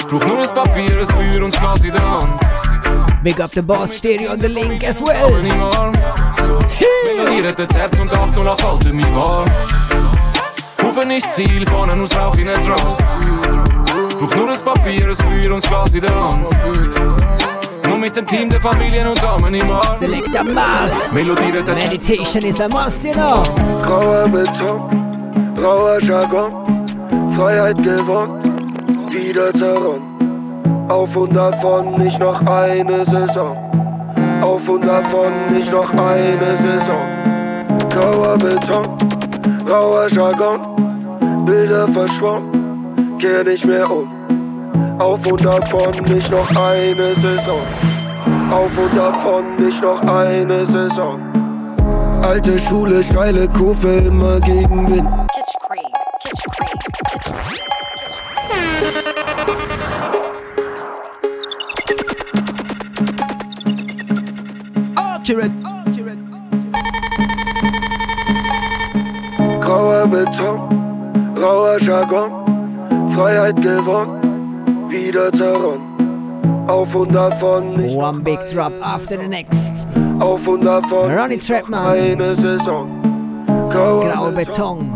Brauch nur ein Papier, ein Feuer und das Glas in der Hand. Big up the boss stereo on the link as well. Melodie rettet Herz und 808 halten mich warm. Rufen ist Ziel, vorne aus Rauch in dran. Brauch nur ein Papier, ein Feuer und das Glas in der Hand. Nur mit dem Team der Familien und Damen im Arm. Select a mass. Melodie rettet Meditation is a must, you know. Grauer Beton, rauer Jargon, Freiheit gewonnen, wieder zerronnen. Auf und davon nicht noch eine Saison. Auf und davon nicht noch eine Saison. Grauer Beton, rauer Jargon, Bilder verschwommen, kehr nicht mehr um. Auf und davon nicht noch eine Saison. Auf und davon nicht noch eine Saison. Alte Schule, steile Kurve, immer gegen Wind. Accurate. Grauer Beton, rauer Jargon, Freiheit gewonnen, wieder zerronnen. Auf und davon nicht One big drop after the next. Auf und davon Ronnie Trapman. eine Saison. Grauer Grauer Beton.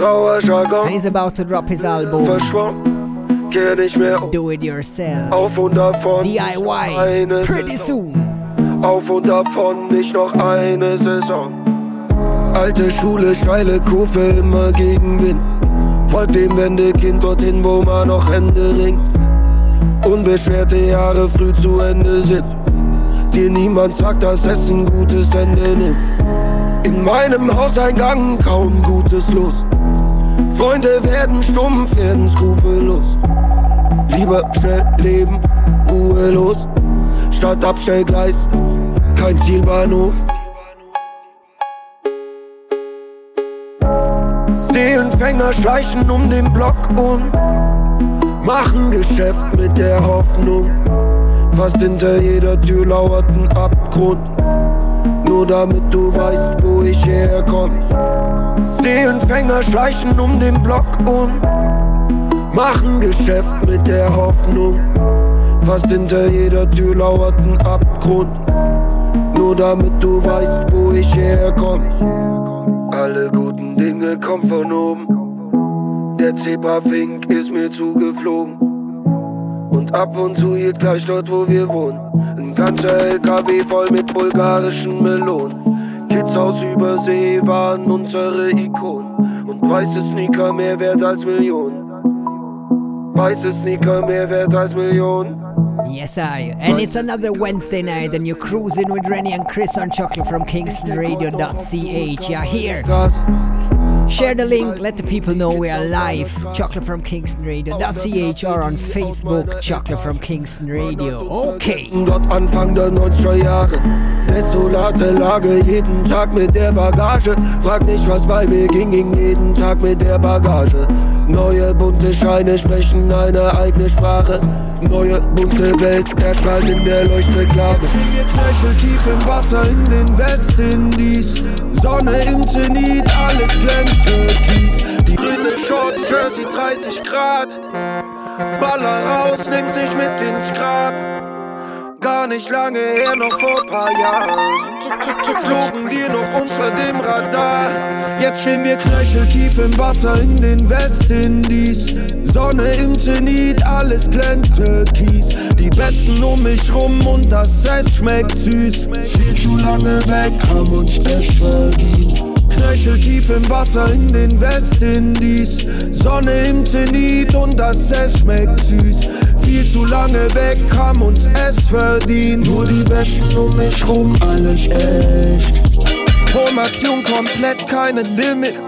Rauer Jargon. And he's about to drop his album. Verschwommen, geh nicht mehr um. Do it yourself. Auf und davon DIY. eine Pretty Saison. soon. Auf und davon nicht noch eine Saison. Alte Schule, steile Kurve, immer gegen Wind. Folgt dem Wendekind dorthin, wo man noch Hände ringt. Unbeschwerte Jahre früh zu Ende sind. Dir niemand sagt, dass es ein gutes Ende nimmt. In meinem Hauseingang kaum Gutes los. Freunde werden stumpf, werden skrupellos. Lieber schnell leben, ruhelos. Statt Abstellgleis, kein Zielbahnhof. Seelenfänger schleichen um den Block und machen Geschäft mit der Hoffnung. Fast hinter jeder Tür lauert ein Abgrund. Nur damit du weißt, wo ich herkomm. Seelenfänger schleichen um den Block und machen Geschäft mit der Hoffnung. Fast hinter jeder Tür lauert ein Abgrund. Nur damit du weißt, wo ich herkomm. Alle guten Dinge kommen von oben. Der Zebra-Fink ist mir zugeflogen. Und ab und zu hielt gleich dort, wo wir wohnen. Ein ganzer LKW voll mit bulgarischen Melonen. Kids aus Übersee waren unsere Ikonen. Und weiße Sneaker mehr wert als Millionen. Weiße Sneaker mehr wert als Millionen. Yes, I. And it's another Wednesday night, and you're cruising with Rennie and Chris on Chocolate from KingstonRadio.ch. Yeah, here. Share the link, let the people know we are live. Chocolate from KingstonRadio.ch or on Facebook, Chocolate from Kingston Radio. Okay. Dort Anfang der 90er Jahre. Desolate Lage, jeden Tag mit der Bagage. Frag nicht, was bei mir ging, ging jeden Tag mit der Bagage. Neue bunte Scheine sprechen eine eigene Sprache. Neue bunte Welt erstrahlt in der Leuchtreklame. Schien wir knöcheltief im Wasser in den Westindies. Sonne im Zenit, alles glänzt türkis. Die Brille, Short, Jersey, 30 Grad. Baller raus, nimm sich mit ins Grab. Gar nicht lange her, noch vor paar Jahren. Flogen wir noch unter dem Radar. Jetzt stehen wir knöcheltief im Wasser in den Westindies. Sonne im Zenit, alles glänzt türkis Die Besten um mich rum und das Eis schmeckt süß. Viel zu lange weg, haben uns es verdient Knöcheltief im Wasser in den Westindies. Sonne im Zenit und das Eis schmeckt süß. Viel zu lange weg, haben uns es verdient. Nur die Besten um mich rum, alles echt. Formation komplett, keine Limits.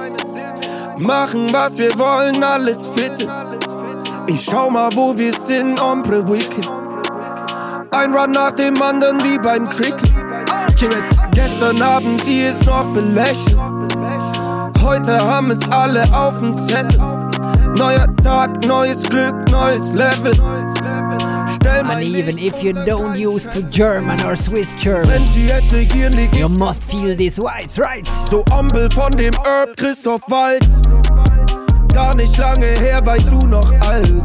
Machen was wir wollen, alles fit. Ich schau mal wo wir sind, Ombre Wicked. Ein Run nach dem anderen wie beim Cricket Gestern Abend, sie ist noch belächelt. Heute haben es alle auf dem Zettel. Neuer Tag, neues Glück, neues Level. And even if you don't use to German or Swiss German, Wenn sie jetzt negieren, leg you must feel these vibes, right? So Ombel von dem Herb Christoph Walz. Gar nicht lange her, weißt du noch alles.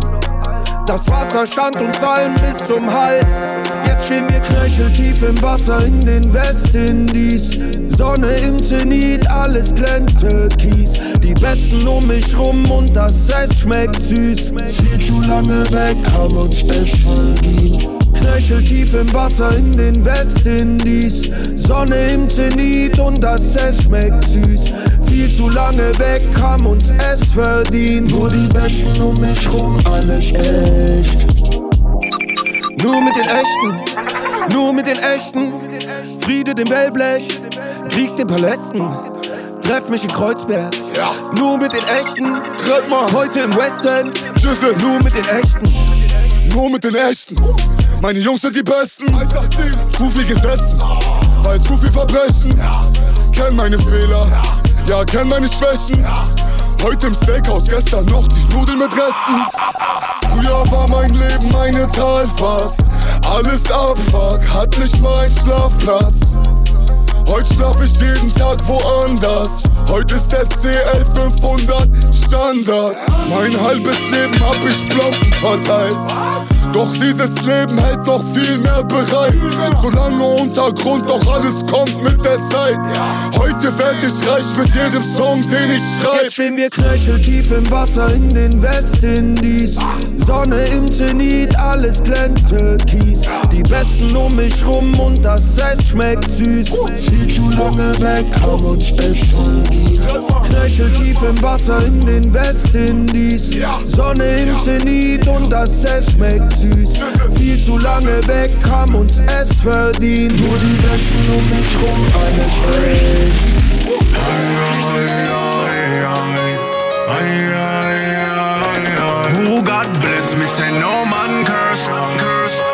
Das Wasser stand uns allen bis zum Hals Jetzt stehen wir knöcheltief im Wasser in den Westindies Sonne im Zenit, alles glänzt türkis Die Besten um mich rum und das Eis schmeckt süß. Viel zu lange weg, haben uns es verdient Knöcheltief im Wasser in den Westindies Sonne im Zenit und das Eis schmeckt süß. Viel zu lange weg, haben uns es verdient. Nur die Besten um mich rum, alles echt Nur mit den Echten, nur mit den Echten. Friede dem Wellblech, Krieg den Palästen. Treff mich in Kreuzberg, Ja. nur mit den Echten. Tritt mal. Heute im West End, Tschüss, nur mit den Echten. Nur mit den Echten. Meine Jungs sind die Besten. Zu viel gesessen, weil zu viel Verbrechen. Kenn meine Fehler, ja, kenn meine Schwächen. Heute im Steakhouse, gestern noch die Nudeln mit Resten. Früher war mein Leben eine Talfahrt. Alles Abfuck, hat nicht mein Schlafplatz. Heute schlaf ich jeden Tag woanders. Heute ist der CL 500 Standard. Mein halbes Leben hab ich Plomben verteilt. Doch dieses Leben hält noch viel mehr bereit. Solange Untergrund, doch alles kommt mit der Zeit. Heute werd ich reich mit jedem Song, den ich schreibe. Jetzt stehen wir knöcheltief im Wasser in den Westindies. Sonne im Zenit, alles glänzt türkis. Die Besten um mich rum und das Essen schmeckt süß. Viel zu lange weg, haben uns echt Knöcheltief im Wasser in den Westindies. Sonne im Zenit und das Essen schmeckt süß. Viel zu lange weg, haben uns es verdient. Nur die Besten um mich rum, alles echt. Who God bless me, say no man curse. curse.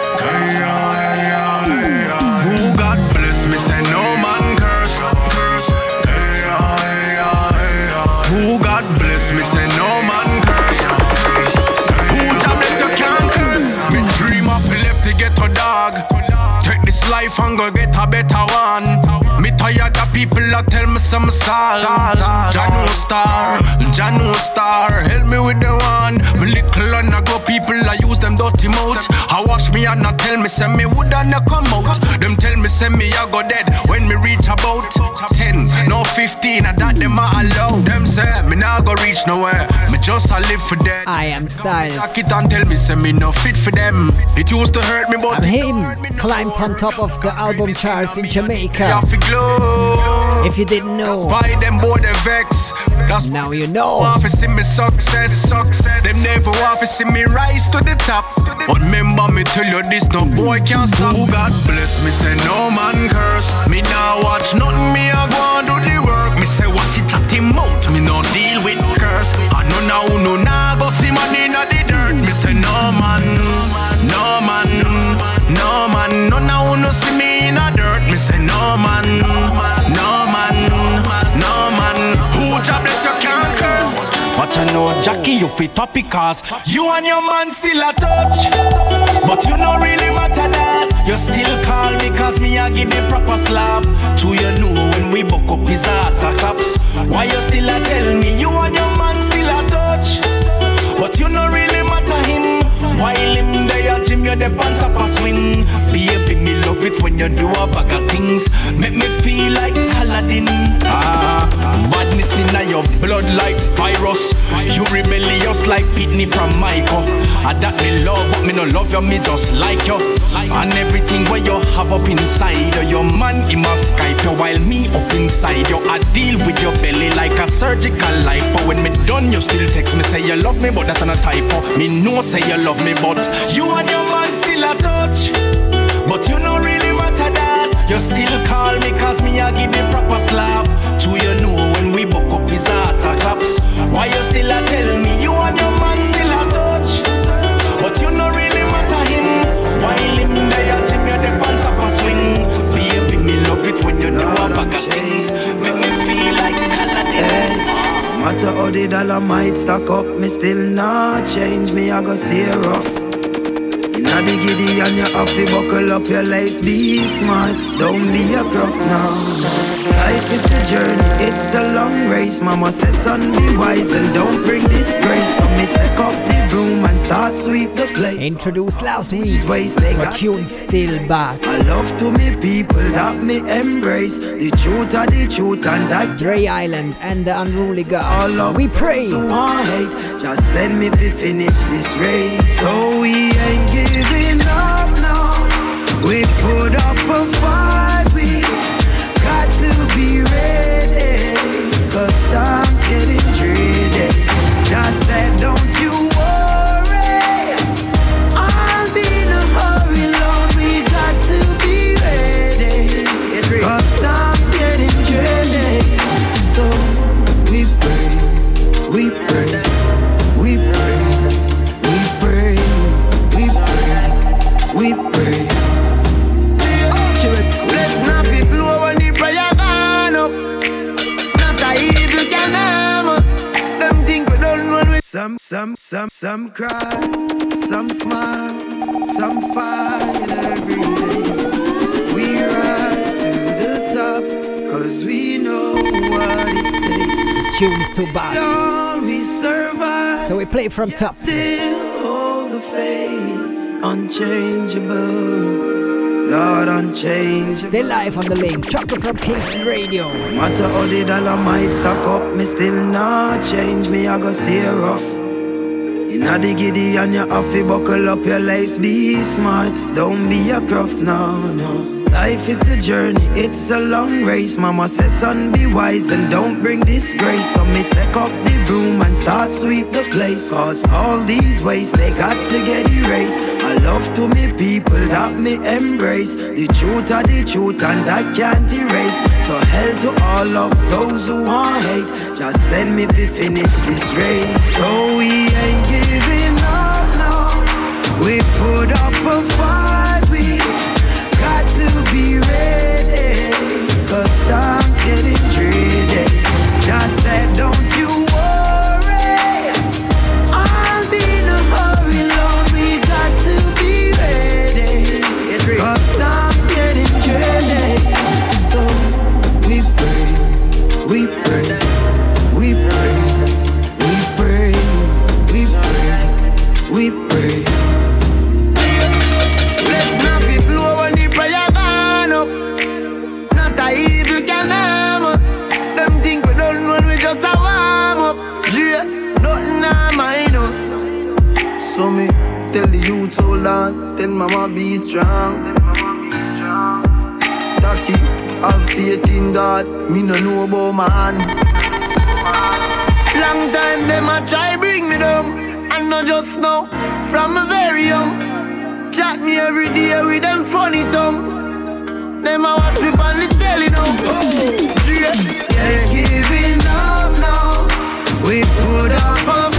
Life and go get a better one. Me tired of people that tell me some salt. Janu star, Janu star, help me with the one. Me little and I go people I use them dirty mouth. I wash me and I tell me send me woulda not come out. Them tell me send me I go dead when me reach about 10, no 15. And that them I allow. Them say me nah go reach nowhere. Me just I live for dead. I am Styles. Lock it and tell me send me no fit for them. It used to hurt me but And him climb on top of the album charts in Jamaica. Yeah, fi glow. If you didn't know, Buy them boy they vex. That's now you know. Want to see me success. Them never want to see me rise to the top. But remember me tell you this, no boy can't stop. Who God bless me, say no man curse. Me now watch nothing, me I go and do the work. Me say watch it at him out, me no deal with curse. I know now no nah go see man in the dirt. Me say no man, no man, no man. No now no see me in the dirt. Me say no man, no man, know, Jackie, you fit up because you and your man still a touch. But you know really matter that. You still call me cause me a give the proper slap. To you know when we buck up his heart cops. Why you still a tell me you and your man still a touch? But you know really matter him. While him there a gym, you the top of swing. Baby, me love it when you do a bag of things. Make me feel like Aladdin. Ah, badness in your blood like virus. You rebellious like Pitney from Michael. I that me love, but me no love you, me just like you. And everything where you have up inside you, your man he must Skype you while me up inside you. I deal with your belly like a surgical life. But when me done, you still text me say you love me, but that's not a typo. Me know say you love me, but you and your man still a touch. But you no really matter that. You still call me cause me a give the proper slap. To you know when we buck up his heart a claps. Why you still a tell me you and your man still a touch? But you no really matter him. While him there a gym you the on top of swing. Baby me love it when you do a bag of things. Make me feel like Aladdin. Matter how the dollar might stack up, me still not change. Me I go stay rough. The giddy and you have to buckle up your lace. Be smart, don't be a gruff now. Life it's a journey, it's a long race. Mama says, son, be wise and don't bring disgrace. So me take up the broom start sweep the place. Introduced last week, ways they but tune still back. I love to me people that me embrace. The truth are the truth and that Dre Island and the Unruly all of We pray. hate. Just send me to finish this race. So we ain't giving up now. We put up a fight. Some, some, some, cry, some smile, some fight every day. We rise to the top, cause we know what it takes. Tune is too bad. We survive. So we play from top. Still hold the faith. unchangeable. Lord, unchangeable. Still live on the link. Chocolate from Kingston Radio. No matter how the dollar might stack up, me still not change. Me, I go steer rough. Inna the giddy and you have to buckle up your lace. Be smart, don't be a gruff, no, no. Life it's a journey, it's a long race. Mama says, son, be wise and don't bring disgrace. So me take up the broom and start sweep the place. Cause all these ways they got to get erased. Love to me people that me embrace. The truth are the truth and that can't erase. So hell to all of those who want hate. Just send me to finish this race. So we ain't giving up now. We put up a fight. We got to be ready. Cause time's getting dreary. Just said, don't tell be strong. Taki, have faith in God, me no know about man. Long time them a try bring me down, and not just now, from a very young. Chat me every day with them funny tongue. Them a watch me on the telly now. Oh, yeah. Giving up now. We put up a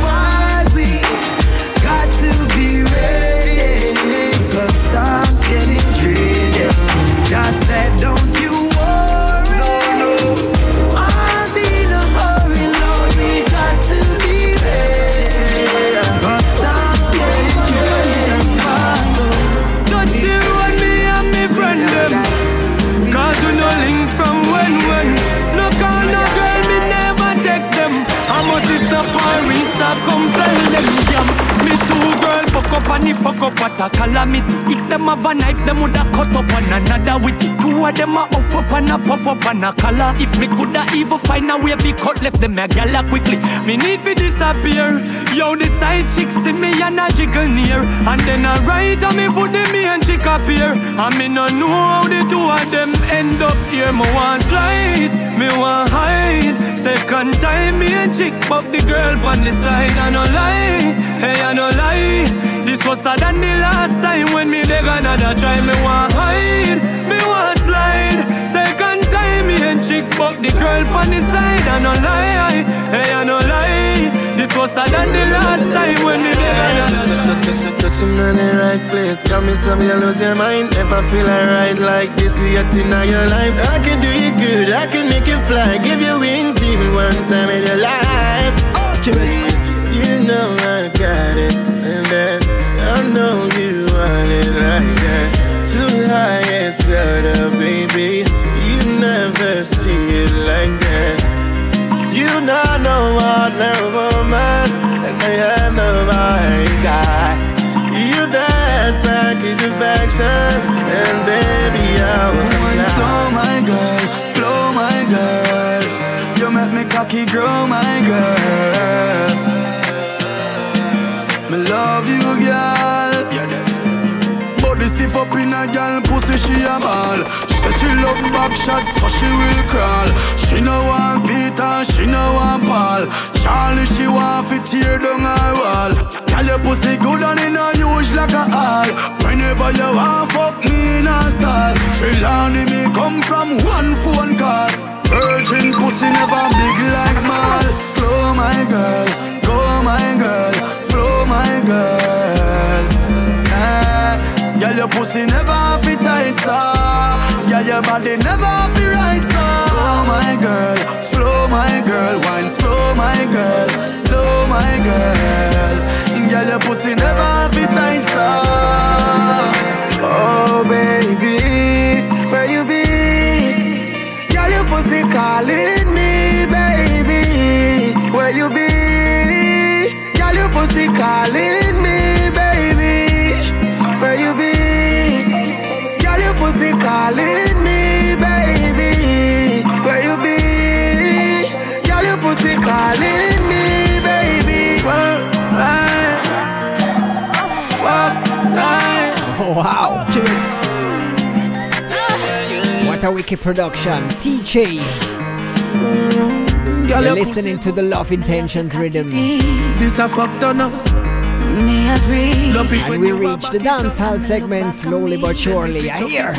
and a puff up and a collar. If me coulda even find a way fi cut left them a gala quickly. Me need fi disappear. Yo, the side chicks see me and a jiggle near, and then I ride on me for the me and chick appear. And me no know how the two of them end up here. Me want slide, me want hide. Second time me and chick buck the girl on the side. I no lie, hey I no lie. This was sadder than the last time when me they another try. Me want hide, chick buck the girl on the side. I no lie, hey I no lie. This was sadder than the last time when me they another try. Touch, touch, touching on the right place. Got me some, you lose your mind. Never feel alright like this yet in your life. I can do you good, I can make you fly. Give you wings even one time in your life. You know I got it, and then I know you want it like that. Too high, it's better, baby. Never see it like that. You not know ordinary woman, and I have nobody guy. You that package of action, and baby I will not. Flow, my girl, flow, my girl. You make me cocky grow, my girl. Me love you. Stiff up in a girl, pussy she a ball. She say she love back shots, so she will crawl. She no want Peter, she no want Paul. Charlie, she want fit tear down her wall. Tell your pussy good and in a huge like a hall. Whenever you want fuck me in a style. Trelawney me come from one phone call. Virgin pussy never big like mal. Slow my girl, go my girl, flow my girl. Girl, your pussy never fit tight, so Girl, your body never fit right, so Flow, my girl, flow, my girl. Wine slow, my girl, flow, my girl. Girl, your pussy never fit tight, so Oh, baby, where you be? Girl, your pussy calling me, baby. Where you be? Girl, your pussy calling me, calling me, baby. Where you be? Girl, You pussy calling me, baby. Fuck night. Wow. Okay. What a wicked production. TJ. Mm, You're listening to the Love Intentions rhythm. This a fuck up. And we reach the dancehall segment slowly but surely. I hear.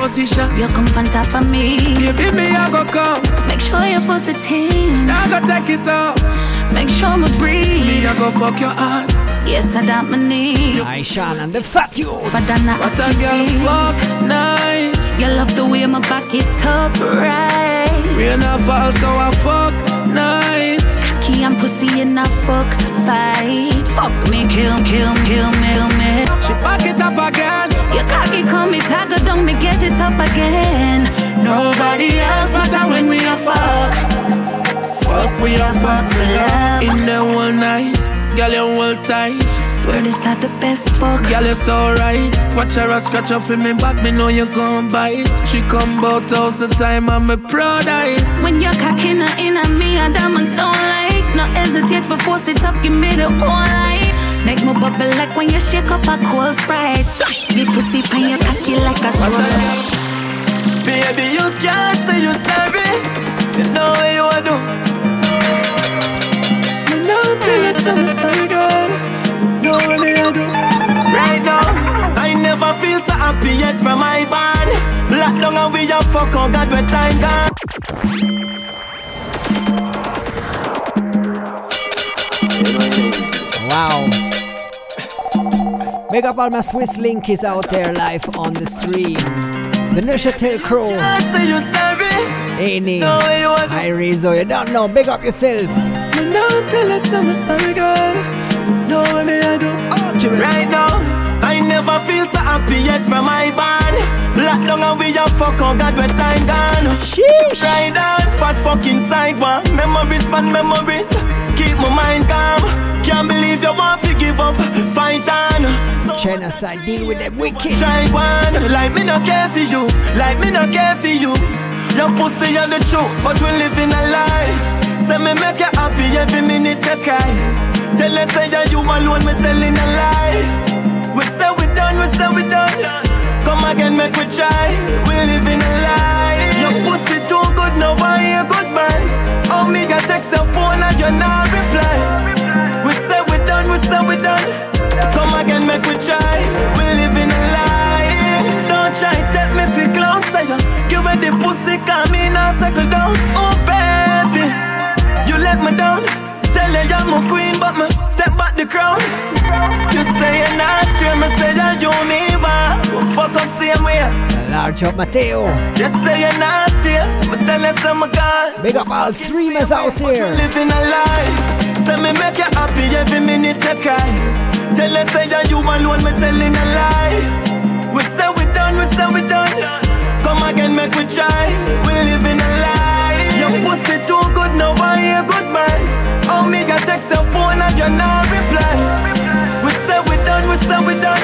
You come on top of me. Baby, me I go come. Make sure you full sitting. I go take it up. Make sure me breathe. Me I go fuck your heart. Yes, I doubt my knee. I shine and the fuck you. But I'm not What a girl fuck night. You love the way my back it up right. Rain a fall so I fuck night. And pussy in a fuck fight. Fuck me, kill, kill, kill me, kill me. She back it up again. Your cocky call me tiger, don't me get it up again. Nobody else matter when we a fuck. Fuck we a fuck for love. In the one night, girl you hold tight. Swear this are the best fuck. Girl you so right. Watch her a scratch off in me back, me know you gon' bite. She come bout house the time, I'm a proud eye. When you're cocking her in on me, and I'm don't like. No hesitate for force it up, give me the whole life. Make me bubble like when you shake up a cold sprite. The pussy pan your cocky like a scrub. Baby, you can't say you're sorry. You know what you wanna do. You know you say me sorry, girl. Know what a do. Right now, I never feel so happy yet from my band. Lock down and we a fuck, oh God, where time gone. Wow. Big up all my Swiss linkies out there live on the stream. The Neuchâtel Crow. Any. Know what you wanna do. Hi Rizzo, you don't know. Big up yourself. You know till you say me sorry, girl. Know what me a do. Right now, I never feel so happy yet from my band. Lock down and we a fuck, oh God, where time gone. Sheesh. Ride on, fat fucking side one. Memories, fun memories. Keep my mind calm. Can't believe you want to give up. Fight on. So Genocide, deal with them wicked. Try one, like me no care for you, like me no care for you. Your pussy and the truth, but we living a lie. Say me make you happy every minute you cry. Tell us say that you alone, me telling a lie. We say we done, we say we done. Come again, make we try. We living a lie. Your pussy now I hear goodbye. Oh me got text your phone and you not reply. We say we done, we say we done. Come again, make we try. We living a lie. Don't try, take me for clown. Say you give me the pussy, come me now settle down. Oh baby, you let me down. Tell you you're my queen, but me take back the crown. You say you're not true, me say that you me want. We fuck up same way. Large up Matteo. You say you're nasty, but tell us I'm a god. Big up all streamers out there. Living a lie. Say me make you happy every minute you cry. Tell us say that you alone, me telling a lie. We say we done, we say we done. Come again, make we try. We living a lie. Pussy too good, now I hear goodbye. Oh me got text your phone and you not reply. We say we done, we say we done.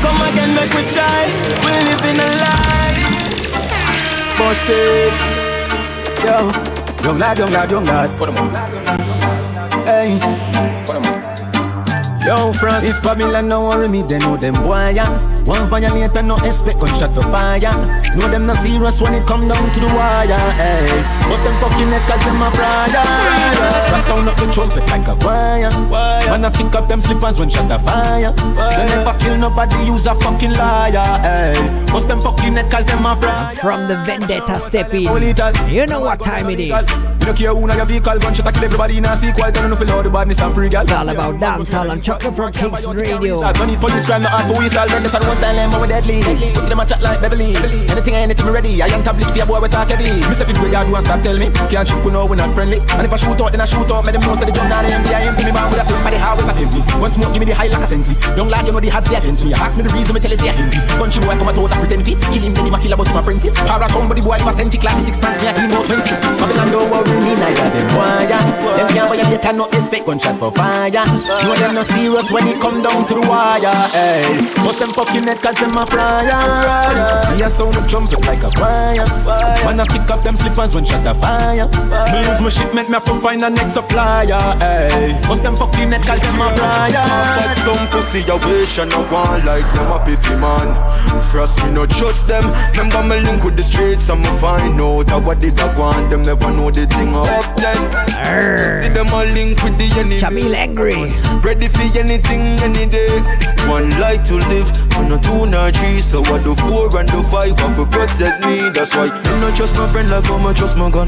Come again, make we try. We living a lie. Boss it. Yo, young lad, young lad, young lad. Put 'em on. Hey. Put 'em on. Yo, France. If Babylon no worry me, they know them boy, yeah. One violator, no expect gunshot for fire. Know them not serious when it come down to the wire, eh. hey. Bust them fucking neck cause them a brother. I sound up the trumpet like a choir. Man, I think up them slippers when shot a fire. They never kill nobody, use a fucking liar, eh. hey. Bust them fucking neck cause them a brother. From the Vendetta step in. You know what time it is. You don't care who na your vehicle, gunshot a kill everybody in a sequel. Turn off the loud, the badness and free gas. It's all about dancehall and chocolate from Kingston Radio. Don't need police crime, no hard for we solve. Run the one silent, but we deadly. Pussy them a chat like Beverly. Anything, anything, me ready. I am tablet for your boy, we talk heavy. Fit where you do and stop tell me. Can't shoot, we know we not friendly. And if I shoot out, then I shoot out. Make them know say the drum down empty. I empty me man with a flip by the house of empty. One smoke, give me the high like a sensi. Young lad, you know the odds they against me. Ask me the reason, me tell you say I empty. Country boy come a told a pretend fee. Kill him, then him a kill about him apprentice. At home, but the boy live a centi. Classy six pants, me a clean out twenty. Babylon don't worry me got them wire. Them can't violate and no expect gunshot for fire. Know them no serious when it come down to the wire. Hey, bust them fucking head cause them a pliers. Me a sound of drums look like a choir. Man I pick up them slippers when shot a fire. Me use my shipment, me have to find a next supplier. Hey, bust them fucking head cause them a pliers. Got some pussy a wish and no one like them a piffy man. Frost me no trust them. Remember me link with the streets I'ma find out how what did I want. Them never know the thing up then. See them a link with the enemy. Jamil angry. Ready for anything any day. One life to live, a two nor three. So what the four and the five have to protect me. That's why you not trust my friend like I'm trust my gun.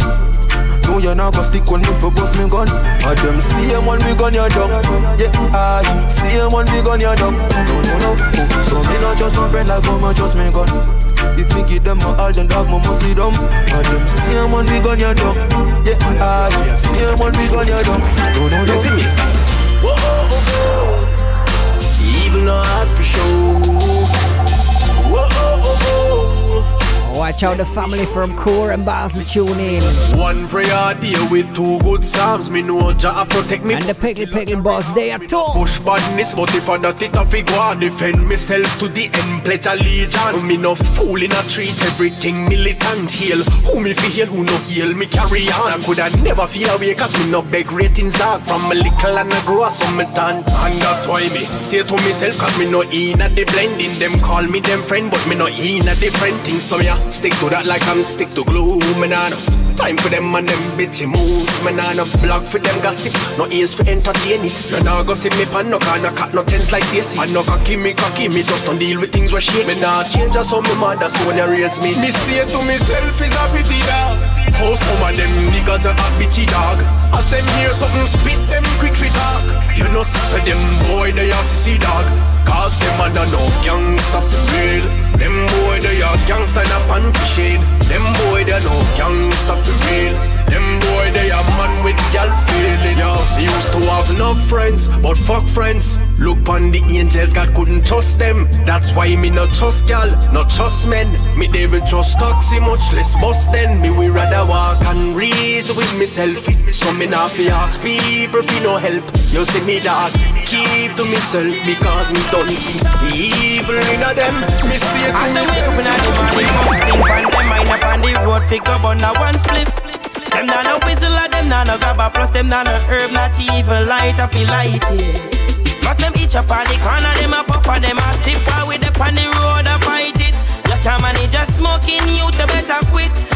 No, you're not gonna stick on me for bust me gun. I them same one we gun your dog. Yeah, I same one we gun your dog. No, no, no. So me not trust my friend like I'm trust me gun. If me give them a all, then dog, must see them. I them same one we gun your dog. Yeah, I same one we gun your dog. No, no, no. You see me? Whoa, whoa, whoa. No hard for show. Whoa, whoa, whoa. Watch out the family from Core and Basel tune in. One prayer deal with two good psalms. Me know Jah protect me. And the Pickle Pickle boss, they are too. Push badness, but if I don't it, I figure defend myself to the end. Pledge allegiance. Me no fool in a treat everything militant. Heal who me feel, who no heal me carry on. I coulda never feel away cause me no beg ratings dark. From a little and I grow a summertime. And that's why me stay to myself cause me no in at the blending. Them call me them friend, but me no in at different thing, So yeah, stick to that like I'm stick to glue. Me nah no time for them and them bitchy moods. Me nah no blog for them gossip. No ears for entertain it. You nah go see me pan no car, no cat, no tens like Stacy. And no cocky me cocky me just don't deal with things where shit. Me nah change just how me mother so when you raise me. Me stay to myself is a pity dog. How some of them niggas are a bitchy dog. As them hear something spit them quick fi talk. You know sister them boy they are sissy dog. Cause them a no gangsta for real. Them boy they are gangsta in a panty shade. Them boy they no gangsta for real. Them boy they a man with gal feeling. Yo, used to have no friends, but fuck friends. Look on the angels, God couldn't trust them. That's why me not trust gal, not trust men. Me will trust taxi much less bust then. Me we rather walk and reason with myself. So me not fi ask people fi no help. You see me dog, keep to myself because me don't see evil in a them. To And the way myself. when I the money must think on them mind up on the road figure on one split. Them not no whistle and them not no grabber plus them not no herb not even light I feel light it. Plus them each up on the corner them a puff and them a sip while we up on the road a fight it. You can't manage just smoking you better quit.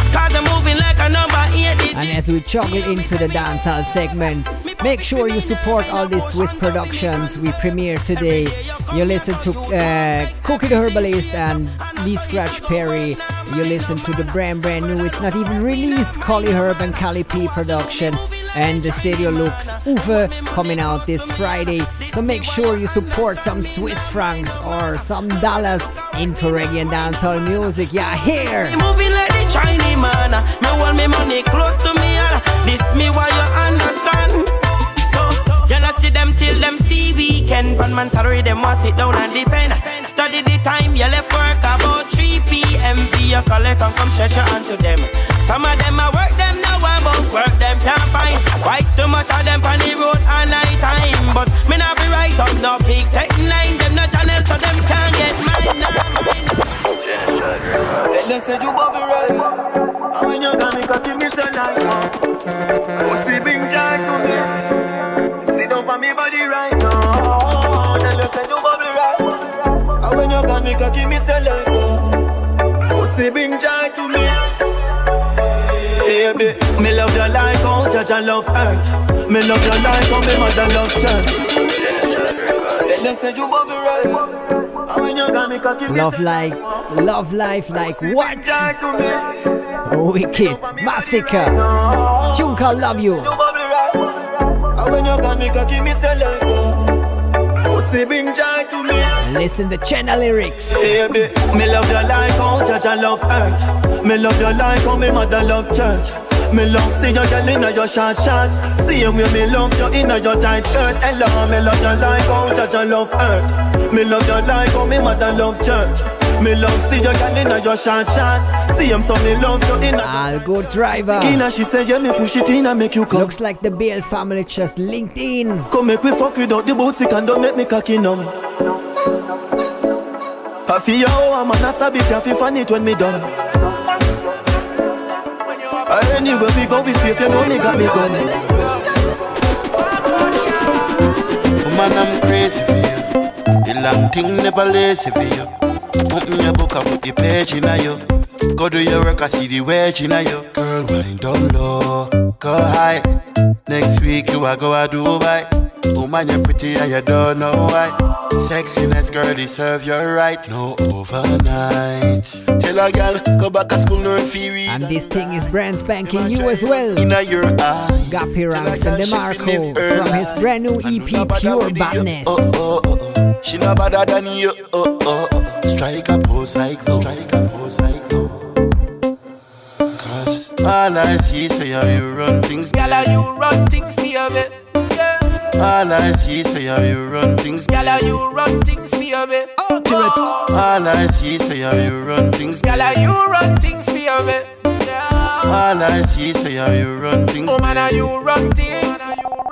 And as we juggle into the dancehall segment, make sure you support all these Swiss productions we premiere today. You listen to uh, Cookie the Herbalist and Lee Scratch Perry. You listen to the brand brand new, it's not even released, Cali Herb and Cali P production. And the Stereo Luchs Ufe coming out this Friday. So make sure you support some Swiss francs or some dollars into reggae and dancehall music. Yeah, here! Moving like the Chinese man. Want me money close to me. This me why you understand. So, you not see them till them see weekend. Man them sit down and depend. Study the time, you left work about 3 p.m. You collect and come your to them. Some of them I work can't find. Why so much of them on the road at night time? But me not be right up, no big tech nine. Them no channel, so them can't get mine. Tell them say you bubble right And when you got me cause me say like Oh see bring joy to me Sit down for me body right now Tell them say you bubble right And when you got me cause give me say like Oh see bring joy Baby, me love you like how Judge I love earth. Me love you like how me mother love church. Them say you bubble right. And when you got me cause give Love like, love life like what? Wicked, Massacre, called Love You. And when you got me cocky, me say like oh. Pussy bring joy to me. And listen the channel lyrics. Baby, me love you like how Judge I love earth Me love oh, you like oh, how oh, me mother love church me love see you girl inna your short shorts Same way me love you inna your tight shirt Hello, me love you like how Judge I love earth Me love you like how me mother love church Me love see you girl inna your short shorts. See him so me love you inna. I'll go driver. Inna she say yeah me push it in and make you come. Looks like the Bale family just linked in. Come make we fuck without the boots, and don't make me cocky numb. I feel you, I'm a stab it, you feel funny when me done. Anywhere we go, we safe, you know me got me gun. Man, I'm crazy for you. The long thing never lazy for you. Open your book, I put the page in you. Go do your work, I see the wedge in you. Girl, wind down low, go high. Next week you are go to Dubai. Woman, you're pretty and you don't know why. Sexiness, girl, deserve your right. No overnight. Tell a girl, go back to school, no theory. And this thing is brand spanking new as well. Inna your eye. Gappy Ranks and DeMarco from his brand new EP, Pure Badness. Oh, oh, oh, oh. She no better than you. Oh, oh, oh, oh. Strike a pose like Vogue. Strike a pose like Vogue. Cause all I see say how you run things. Girl, how you run things, me of it. All I see say how you run things. Girl, how you run things, oh, it. Oh, oh. All I see say how you run things. Girl, how you run things, of it. All I see say how you run things. Oh man, how you run things.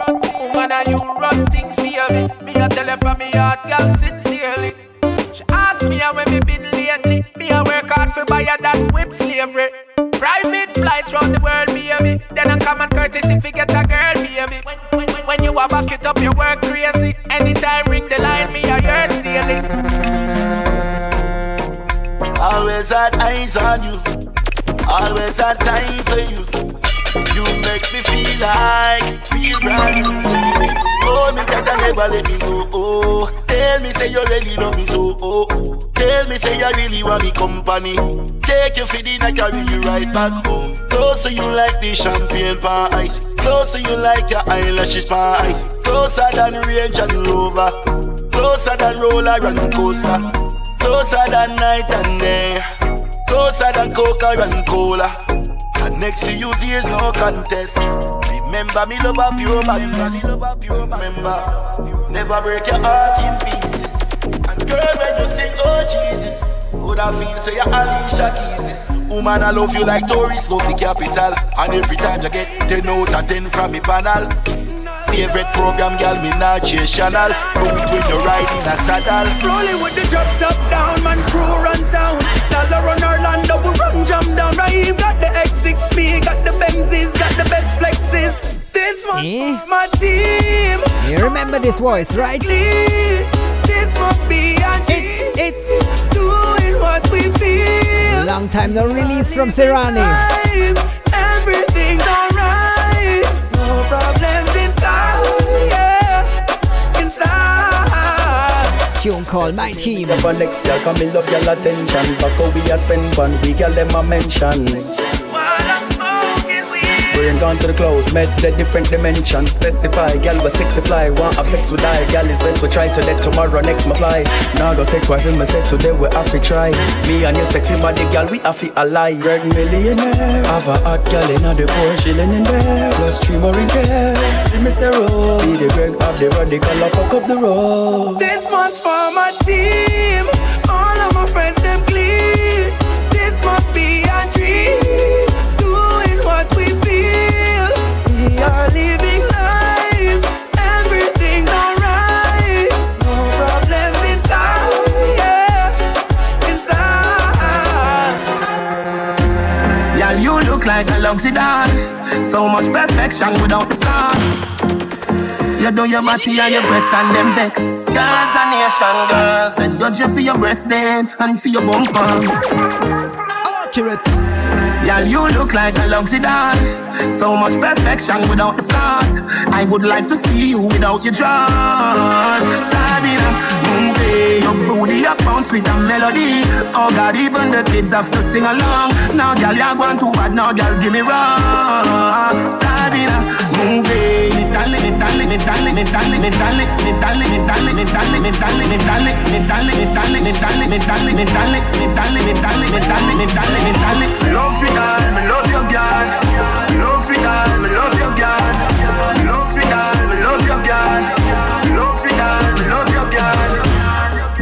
Oh man, how you run things, it. Me a tell her from me heart, girl, sincerely. She asks me how me been lately. Me a work hard for buy her that whip slavery. Private flights round the world, baby. Then I come and courtesy if get a girl, baby. When, when, when you a back it up, you work crazy. Anytime ring the line, me a yours daily. Always had eyes on you. Always had time for you. You make me feel like real brand new. Hold me tight and never let me go. Oh, tell me say you really love me so. Oh, oh. tell me say you really want me company. Take you for night, carry you right back home. Closer you like the champagne for ice. Closer you like your eyelashes for ice. Closer than Range and Rover. Closer than roller and coaster. Closer than night and day. Closer than Coca and Cola. And next to you, there's no contest. Remember me love a pure madness. Remember, never break your heart in pieces. And girl, when you sing, oh Jesus, would I feel say you're Alicia Keys? Woman, I love you like tourists love the capital. And every time you get 10 out of 10 from me panel. Favorite program, girl, me not chase channel. Do it when you're riding a saddle. Rolling with the drop top down, man, crew run town. Dollar run Orlando, we run jump down. Got the X6P, got the Benzes, got the best flexes. This one's Eh? for my team. You remember this voice, right? This must be a It's, it's doing what we feel. long time no release from Serani. Everything's Tune called My Team. Never next girl, come in love y'all attention. Back we a spend fun, we girl them a mention. Brain gone to the close, meds the different dimension. Specify, girl was sexy fly, want have sex with I. Girl is best we try to let tomorrow next my fly. Now go sex wife me say today we have to try. Me and your sexy body girl we have to ally. Red millionaire, have a hot girl in the four shilling in there. Plus three more in there. See me say roll, speedy Greg have the radical fuck up the road. This one's for my team. All of my friends, them clean. This must be a dream. Like a luxury doll. So much perfection without flaw. You do your body and your breasts and them vex. Girls and nation girls, then judge you for your breast then and for your bumper. Accurate. Girl, you look like a luxury doll. So much perfection without the flaws. I would like to see you without your drawers. Sabina, move it. Your booty up bounce with a melody. Oh God, even the kids have to sing along. Now, girl, you're going too bad. Now, girl, give me wrong. Sabina, move it. Darling, darling, darling, darling, darling, darling, darling, darling, darling, darling, darling, darling, darling, darling, darling, darling, darling, darling, darling. Love you, girl, me love you, girl. Me love you, girl. Me love you, girl. Me love you, girl.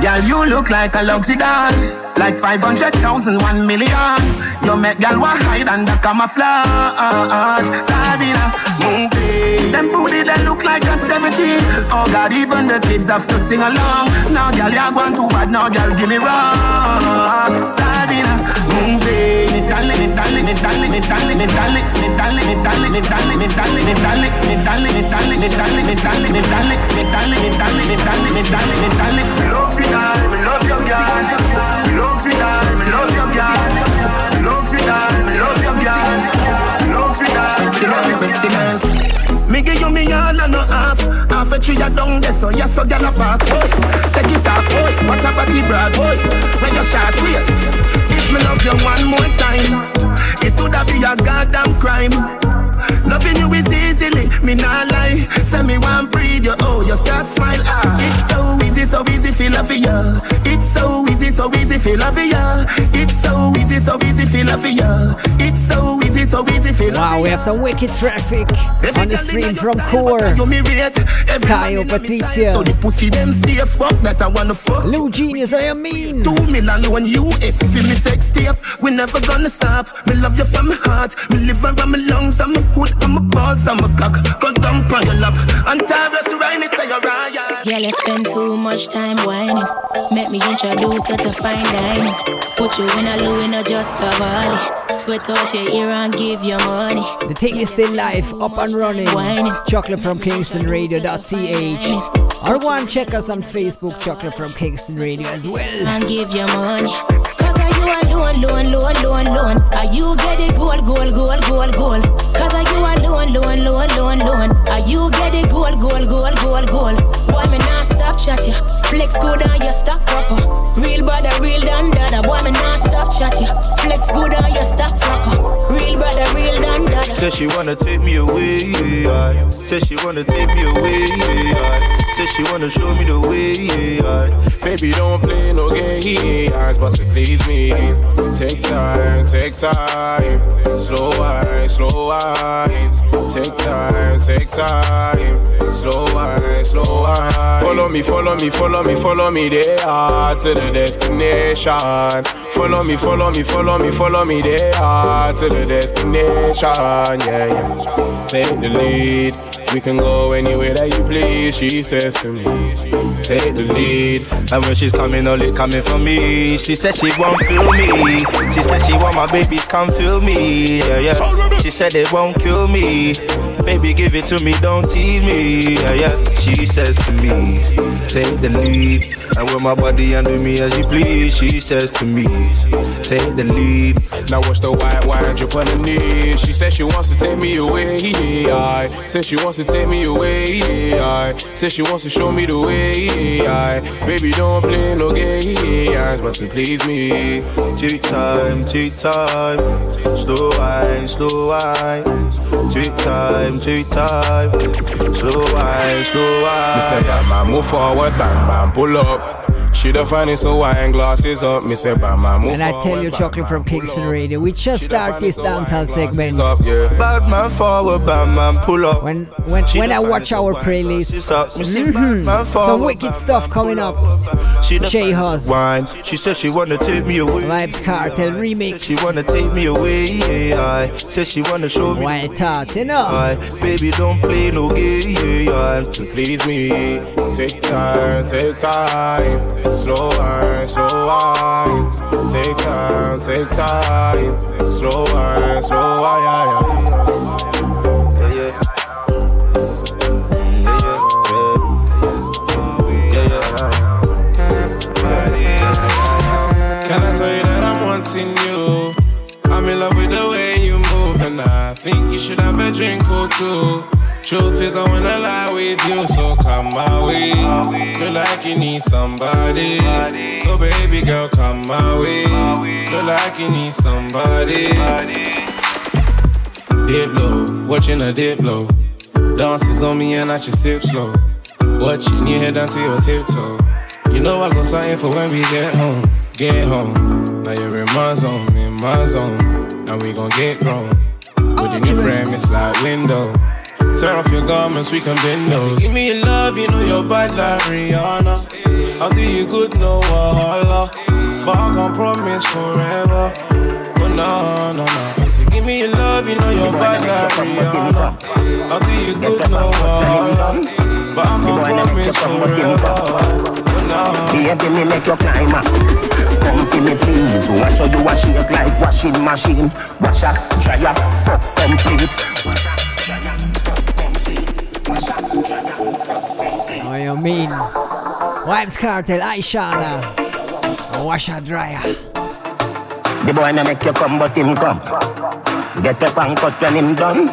Girl, you look like a luxury doll. Like 500,000, 1 million. You make gal wa hide under camouflage. Sabina, move it. Them booty that look like that 17. Oh God, even the kids have to sing along. Now gal, you're going too bad. Now gal, give me wrong. Sabina, move it. Darling, girl. Girl. Girl. Girl. Tree a down there, so yes, so gyal a park. Boy, take it off, boy. What a body broad, boy. When your shots wait, if me love you one more time, it woulda be a goddamn crime. Loving you is easily, me not lie. Say me one breathe you, oh, you start smile. Ah, it's so easy, so easy, feel love ya. It's so easy, so easy, feel love ya. It's so easy, so easy, feel love for ya. It's so easy, so easy, feel love Wow, we have some wicked traffic on the stream from Core. Kyle, Patricia. So the pussy them stay fuck that I wanna fuck. Lou Genius, I am mean. Two million one US, feel me sex tape. We never gonna stop. Me love you from my heart. Me liver and my lungs my hood and my balls and my cock. Go down on your lap. And Tavis Riley say you're right. Girl, you spend too much time whining. Make me introduce you to fine dining. Put you in a Louis, in a just Cavalli. Sweat out your ear and give your money. The thing is still live, up and running. Whining. Chocolate from KingstonRadio.ch. Or go and check us on Facebook, Chocolate from Kingston Radio as well. And give you money. You alone, alone, alone, alone, alone? Are you get it gold, gold, gold, gold, gold? Cause are you alone, alone, alone, alone, alone? Are you get it gold, gold, gold, gold, gold? Boy, me not stop chat ya. Flex good on your stock proper. Uh. Real brother, real dan dada. Boy, me not stop chat ya. Flex good on your stock proper. Uh. Real brother, real dan dada. Said she wanna take me away, yeah. Said she wanna take me away, yeah. Said she wanna show me the way, yeah. Baby, don't play no games, but to please me. Take time, take time. Slow wine, slow wine. Take time, take time. Slow wine, slow wine. Follow me, follow me, follow me, follow me there to the destination. Follow me, follow me, follow me, follow me there to the destination. Yeah, yeah. Take the lead. We can go anywhere that you please. She says to me, take the lead. And when she's coming, all it coming for me. She said she won't feel me. She said she want my babies come feel me. Yeah, yeah. She said they won't kill me. Baby, give it to me, don't tease me. Yeah, yeah. She says to me, take the lead. And with my body under me as you please, she says to me, take the lead. Now watch the white wine drip on the knee. She says she wants to take me away. I said she wants to take me away. I said she wants to show me the way. I baby don't play no games, but to please me. Take time, take time. Slow wine, slow wine. Take time, take time. Slow wine, slow wine. Me say, bam, bam, move forward, bam, bam, pull up. She the finest, so wine glasses up. Me say, bam, bam, move And I tell you, Chocolate from Kingston Radio, we just start this dancehall segment. Up, yeah. Bad man forward, bad man pull up. When when when I watch our playlist, mhm, some wicked stuff coming up. She the J Hus, wine. She said she wanna take me away. Vybz Kartel remix. She wanna take me away. Yeah, I said she wanna show me. Wild thoughts, you know. I, baby, don't play no game. Yeah, to please me. Take time, take time. Slow wine, slow wine. Take time, take time. Slow wine, slow wine. Yeah, yeah. Can I tell you that I'm wanting you? I'm in love with the way you move, and I think you should have a drink or two. Truth is, I wanna lie with you, so come my way. Feel like you need somebody, so baby girl, come my way. Feel like you need somebody. Dip low, watching a dip low. Dances on me and I just sip slow. Watching your head down to your tiptoe. You know I go sign for when we get home, get home. Now you're in my zone, in my zone. Now we gon' get grown. With your new frame, it's like window. Turn off your garments, we can bend those. give me your love, you know you're bad like Rihanna. I'll do you good, no wahala. But I can't promise forever. But no, no, no. So give me your love, you know you're bad like Rihanna. I'll do you good, no wahala. But I can't promise forever. Oh, Baby, me make your climax. Come for me, please. Watch how you wash it like washing machine. Wash up, dry up, fuck complete. Oh, you mean? Vybz Kartel, Aishana. Washer dryer. The boy no make you come, but him come. Get up and cut when him done.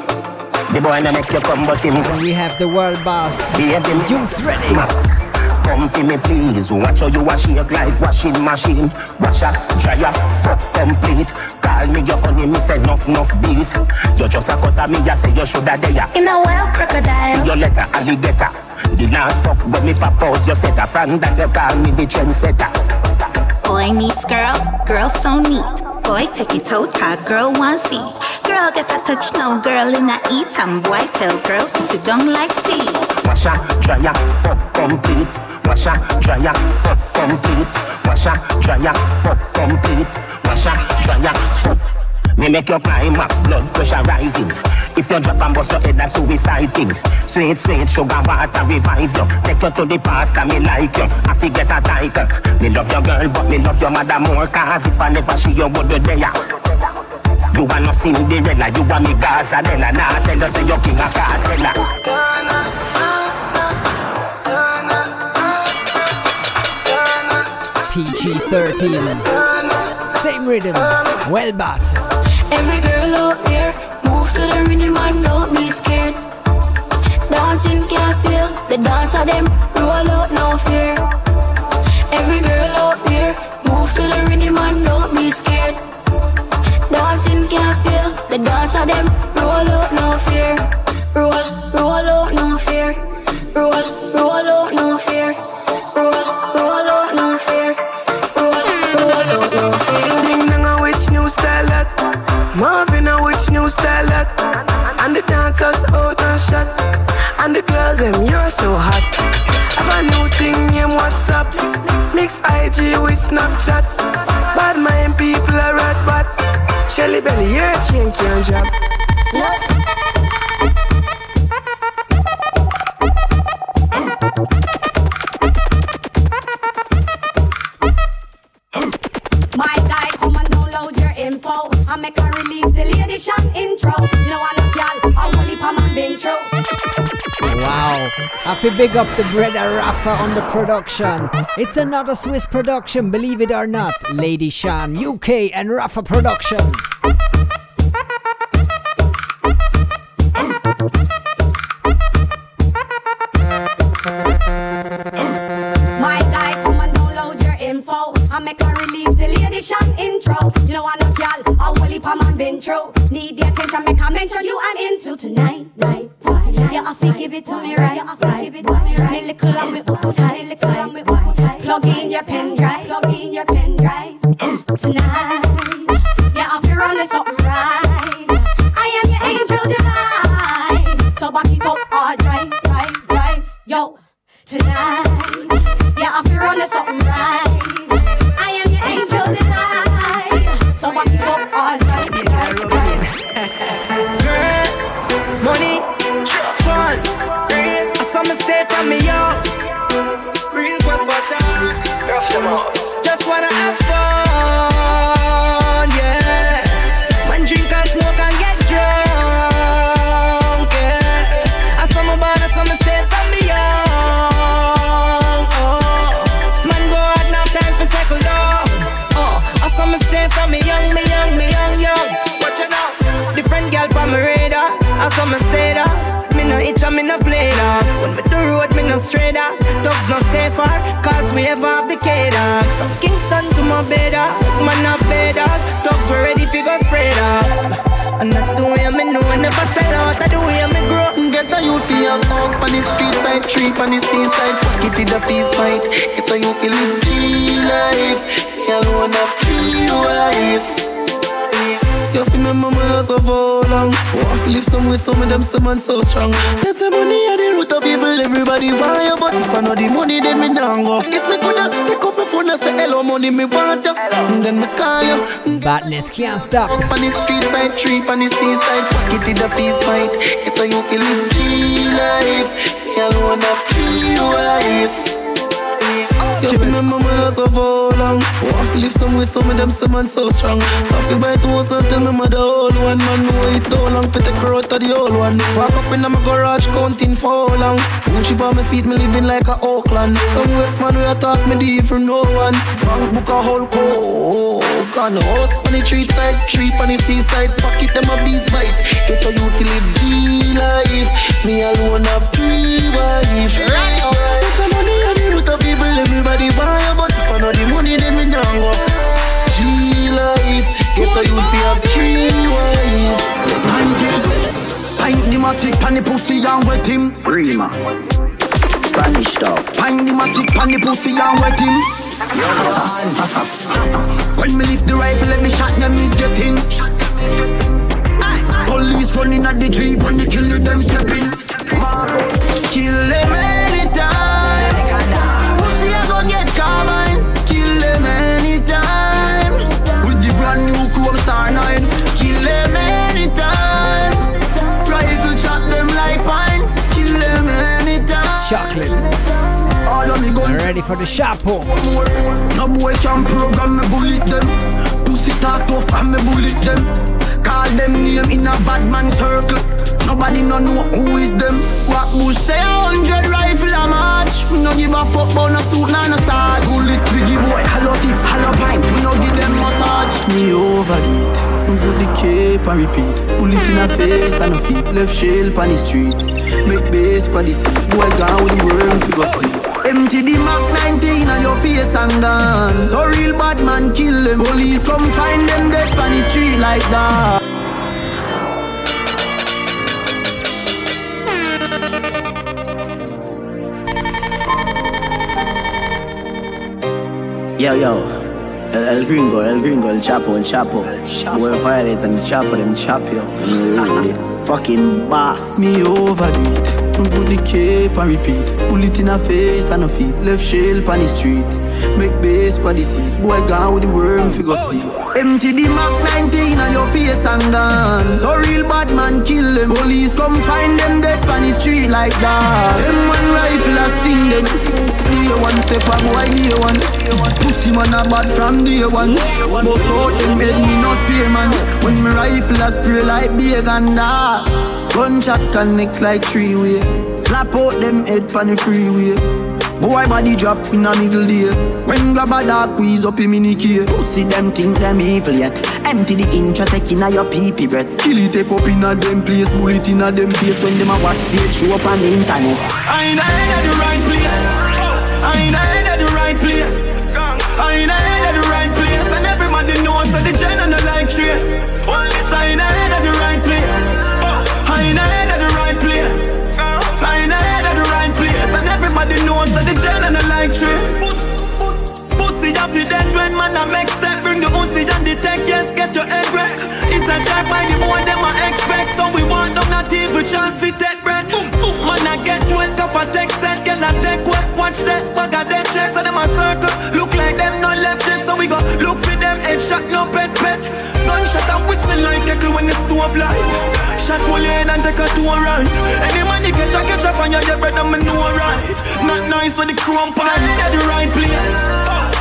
The boy no make you come, but him come. We have the world boss. Baby, Juke's ready. Max. Come for me, please. Watch how you wash it like washing machine. Wash up, dry up, fuck complete. Call me your honey, me say enough, enough bees. You just a cut me, you say you shoulda there. In a well crocodile. See your letter, alligator. The last fuck when me pop out, you set a friend that you call me the trendsetter. Boy meets girl, girl so neat. Boy take it out, hot girl want see. Girl get a touch now, girl in a eat and boy tell girl to sit down like sea. Wash up, dry up, fuck complete. Wash up, dry up, fuck complete. Wash up, dry up, fuck complete. Dry up, fuck. Me make your climax, blood pressure rising. If you drop and bust your head, that's suicide thing. Sweet, sweet sugar water revive you. Take you to the past, and me like you. I forget a title. Me love your girl, but me love your mother more. Cause if I never see you, would you there? You are no Cinderella, you are me Gaza Della. Nah, tell you say you king of Cartella. PG 13. Same rhythm. Well bat. Every girl out there, move to the rhythm and don't be scared. Dancing can't steal the dance of them. Roll out, no fear. Every girl out there, move to the rhythm and don't be scared. Dancing can't steal the dance of them. Roll out, no fear. Roll, roll out, no fear. Roll, roll out, style that And the dancers out and shot. And the girls them you're so hot. Have a new thing named WhatsApp Mix IG with Snapchat. Bad mind people are rat bat. Shelly belly your chain can't drop Wow. I feel big up the brother Rafa on the production. It's another Swiss production, believe it or not. Lady Shan, UK and Rafa production. To me right. Just wanna have fun, When me do road, me no stray there. Dogs no stay far, cause we ever have the cater. From Kingston to my beda, man not better. Dogs were ready for go spread up. And that's the way me know. Never sell out, that's the way me grow. Get a youth for your house on the street side, tree on the seaside, pocket in the peace fight. Get a youth for live G life, me alone have three wife. You feel me mama lost so for long to live somewhere, some of them some man so strong They say money of evil, everybody want you, but if I know the money, then me not go. If me coulda pick up my phone and say hello, money me want you, mm, then me call you. Mm, Badness can't stop. Up on the street side, tree on the seaside, pocket in the peace fight. If you feel live G life, me alone have three wife. You remember my loss of how long. To live some with some of them some man so strong. To buy toast and tell me mother old one. Man know it too long. For the out of the old one. Walk up in my garage counting for how long. Gucci by my feet me living like a Oakland. Some West man we talk me deep from no one. Bank book a whole coke On house on the street side, tree on the seaside. Pocket them a bees fight Get a youth to live G life. Me alone have three wives. Right, evil everybody buy you But if I know the money then me down go. G life Get a youth to have three wives Nine kids Pint the matic pan the pussy and wet him. Rima Spanish dog. Pint the matic pan the pussy and wet him. When me lift the rifle let me shot them is getting. Police running at the jeep when they kill you them stepping. Marcos kill them Chocolate. All of me guns I'm ready for the chapeau. no boy can program me bullet them. Pussy talk tough and me bullet them. Call them name in a bad man circle. Nobody no know who is them. What bush say a hundred rifle a march. We no give a fuck about no suit nor no starch. Bullet biggie boy, hollow tip, hollow pint. We no give them massage. Me overdo it. Put the cape and repeat. Bullet in a face and a feet. Left shell on the street. Make base for the seat. Boy gone with the worm figure sleep. Empty the Mac 19 on your face and dance. So real bad man kill them. Police come find them dead on the street like that. Yo, yo. El, el gringo, el gringo, el chapo, el chapo. Boy violate and the chapo, them chop you. Mm. Fucking boss. Me overdo it. Put the cape and repeat. Bullet in a face and a feet. Left shell on the street. Make base for the seat. Boy gone with the worm figure oh, sleep. Empty the Mac 19 on your face and dance. So real bad man kill them. Police come find them dead on the street like that. Them one rifle a sting them. Day one step a boy day one. Pussy man a bad from day one. Bust out them head me no spear man. When me rifle a spray like big and dark. Gunshot connect like three way. Slap out them head on the freeway. Boy body drop in a middle day When grab a dog squeeze up in the key Pussy them think them evil yet Empty the take in a your pee pee breath Kill it tape up in a them place Bullet in a them face When them a watch stage show up on the internet I ain't at the right place. I ain't at the right place. I ain't at the right place. And everybody knows that the gen and the like trace. Only I everybody knows that the gen and the like trace. Pussy off the dead when man a make step. Bring the Uzi and the tech, yes, get your head wreck It's a drive by the boy, them a expect. So we want them not even chance fi take breath man a get wet, cup a text set Girl a take wet, watch that, bag of them checks So them a circle, look like them not left yet So we go look for them, headshot, no pet pet. Gunshot a whistle like echo when it's the stove light. Shot pull head and take a tour right Any you catch a catch a fire, your bread and me know right. Not nice for the chrome pie, at the right place.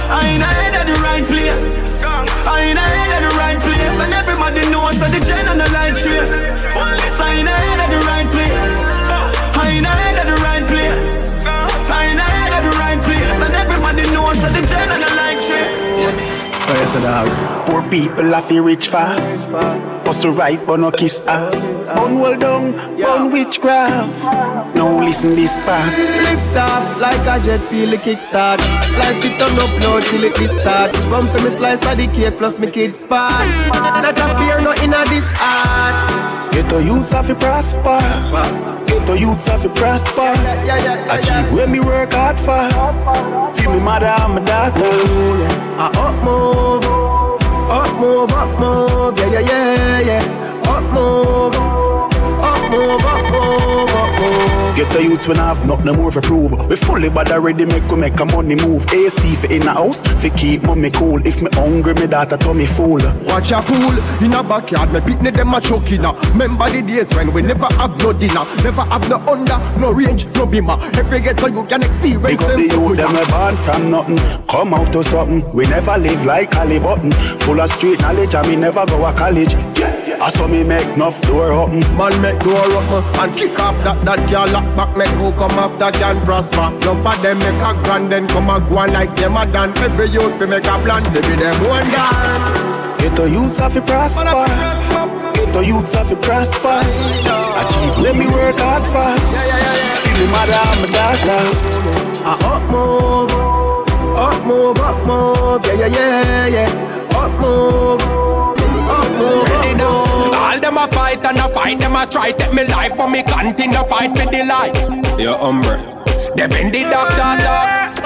I ain't at the right place. I ain't at the right place. And everybody knows that the gen and the light trace. I ain't at the right place. I ain't at the right place. I ain't at the right place. And everybody knows that the gen and the light trace. Oh, yes, dog. Poor people have to rich fast. Bust to right, but no kiss ass. Bun well done, bun witchcraft. Now listen this part. Lift up like a jet feel the kickstart Like it turn up loud till it start Come for me slice of the cake plus me kids part Not a fear no inna this art Get the youths have to prosper. Get the youths have to prosper. Achieve where me work hard for. Feel me mother and my daughter. A up move, up move, up move, yeah, yeah, yeah, yeah. Up move, up move, up move, up move. Get the youths when I have nothing more to prove. We fully bad already make we make a money move. AC for in the house, fi keep mommy cool. If me hungry, me daughter tell me fool. Watch a pool in a backyard, me picnic them a choking. Now. Remember the days when we never have no dinner, never have no under, no range, no beamer. Every ghetto you can experience up them. the youth, them we born from nothing. Come out to something. We never live like Ali Button. Full of street knowledge and me never go a college. I saw me make enough door open. Man make door open and kick off that that girl lock back make who come after can prosper. Love for them make a grand then come a go on like them a done. Every youth fi make a plan, baby them one done. Get the youths have to prosper. Get the youths have to prosper. Achieve, let me work hard for. See me mother and my daughter. A up move, up move, up move, yeah yeah yeah yeah. Up move, up move, Ready up now. move. All them a fight and a fight, them a try take me life, but me continue fight with the light. Your umbre. They been the doctor, doc.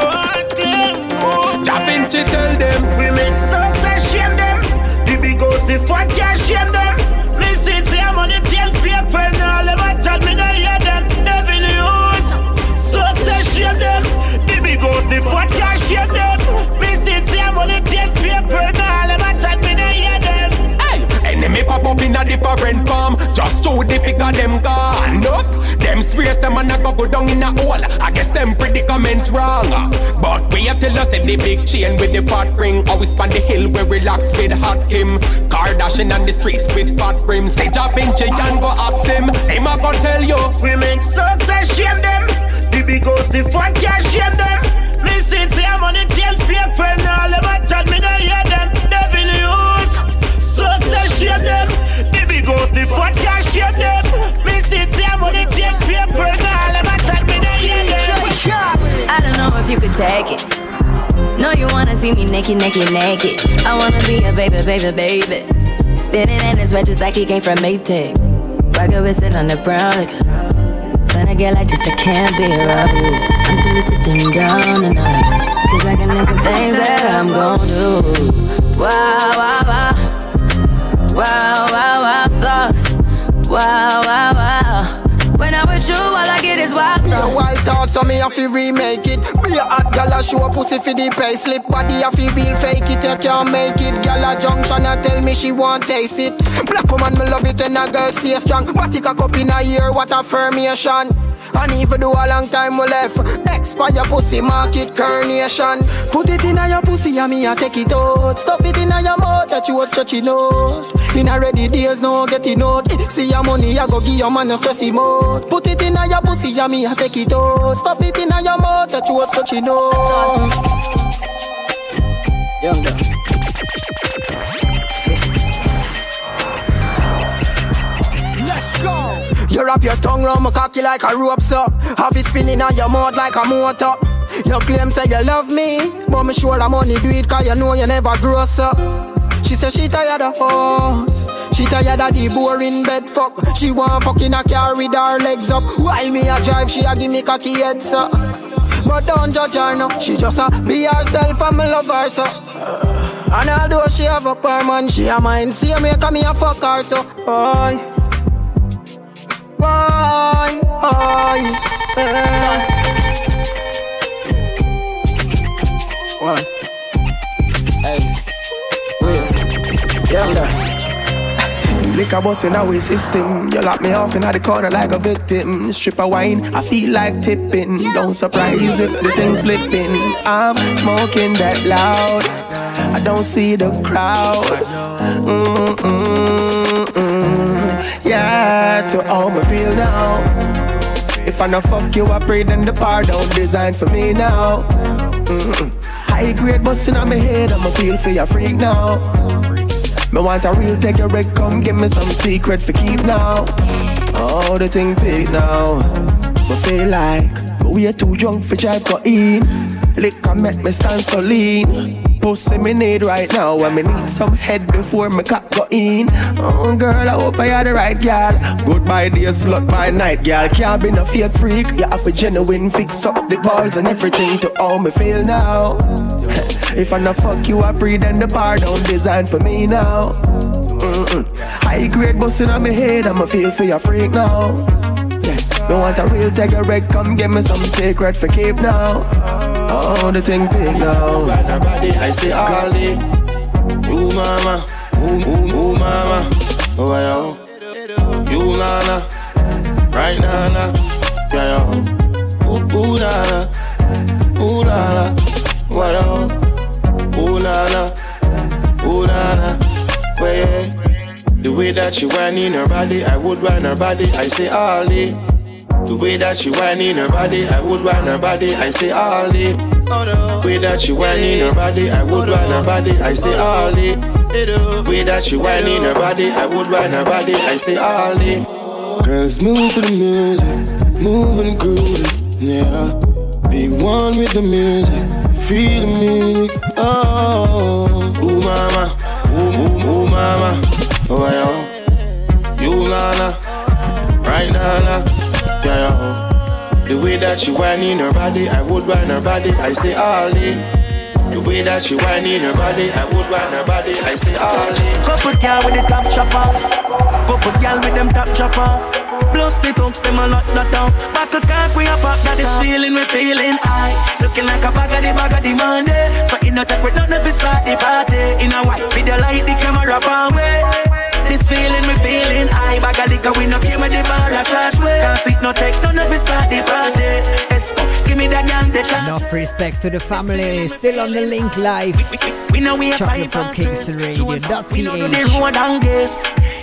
Da Vinci tell them. We make success shame them. The big house, the fat can't shame them. Up in a different form. Just show the figure them gone up. Them swears them and a go go down in a hole. I guess them predicaments wrong. But we have tell us in the big chain with the fat ring. Always span the hill where we relax with hot Kim. Kardashian on the streets with fat rims. They jump in and go ask him. Them a go tell you. We make success shame them. The big house, the fat can't shame them. Listen, say I'm on the tail, fear friend, all them chat, me not hear them. Devil use. Success shame them. The the fat can't shame them. Listen, say I'm on the tail, fear friend, all them a chat, me hear them. I don't know if you could take it. No, you wanna see me naked, naked, naked. I wanna be a baby, baby, baby. Spinning in his red just like he came from Maytag. Rocket with it on the brown liquor. When I get like this, I can't be around I'm too to dim down a notch. Cause I can into things that I'm gon' do. Wow, wow, wow. Wow, wow, wow, thoughts. Wow, wow, wow. When I'm with you, all I get is wild thoughts. Me a thoughts. so me have to remake it. Be a hot gal a show pussy for the pay slip. Body have to real fake it, you can't make it. Gal a junction a tell me she want taste it. Black woman me love it and a girl stay strong. Take a cup in a year, what a formation. And even do a long time we left. Expire pussy market carnation. Put it in a your pussy and me a take it out. Stuff it in a your mouth that you would stretch it out. In a ready days, no getting out. Eh, see your money, I go give your man a stress him. Put it in a your pussy and me a take it out. Stuff it in a your mouth that you would stretch it out. You wrap your tongue round my cocky like a rope, so have it spinning on your mouth like a motor. You claim say you love me, but me sure the money do it cause you know you never grow so. She say she tired of us. She tired of the boring bed fuck. She want fucking a car with her legs up. Why me a drive, she a give me cocky head so. But don't judge her no, she just a be herself and me love her so. And although she have a man, she a mine. See me come here fuck her too. Boy. Why, why, eh. One. Hey. Wait. Young dog. Liquor bust in system. You lock me off in the corner like a victim. Strip a wine, I feel like tipping. Don't surprise if the thing's slipping. I'm smoking that loud. I don't see the crowd. Mm-mm-mm. Yeah, to all me feel now. If I no fuck you, I pray then the par don't design for me now. Mm-mm. High grade busting on my head, I'ma feel for your freak now. Me want a real take your wreck, come give me some secret for keep now. Oh, the thing big now. Me feel like oh, we are too drunk for drive for in. Liquor make me stand so lean. Pussy me need right now, and me need some head before me cock go in. Oh girl, I hope I had the right girl. Goodbye dear slut by night, girl. Can't be no fake freak. You have a genuine fix up the balls and everything to all me feel now. if I no fuck you, I pre then the bar don't design for me now. Mm-mm. High grade busting on my head, I'ma feel for your freak now. Yeah. Me want a real take a wreck, come give me some secret for keep now. Oh, the thing big now. I say all day. You mama, ooh, ooh, mama. Oh, I oh. You nana, right nana. Yeah, yo. Oh. Ooh, ooh nana, ooh nana. Oh. Ooh nana, ooh nana. Where the way that she whining her body, I would whine her body. I say all. The way that she whining her body, I would whine her body. I say all. The way that she whining her body, I would whine her body. I say all day. The way that she whining her body, I would whine her body. I say all day. Girls move to the music, move and groove it, yeah. Be one with the music, feel the music, oh. Ooh mama, ooh ooh ooh mama, oh yo. Oh. You nana, right nana, yeah yo. Oh. The way that she whining her body, I would whine her body. I say day. The way that she whining her body, I would whine her body. I say day. Couple girl with the top chop off. Couple girl with them top chop off. Plus the thugs, them a lot not down. Buckle cock, we a pop, that is feeling, we feeling high. Looking like a bag of the bag of the Monday. So in a tech, we none of it start the party. In a white video, light the camera pan way. This feeling, we feeling high. Bag of liquor, we no care where the bar a charge way. Can't sit no take, none of it start the party. Esco, give me that young, the chance. Enough respect to the family. Still on the link live. We know we have Chocolate from. Kingston know do the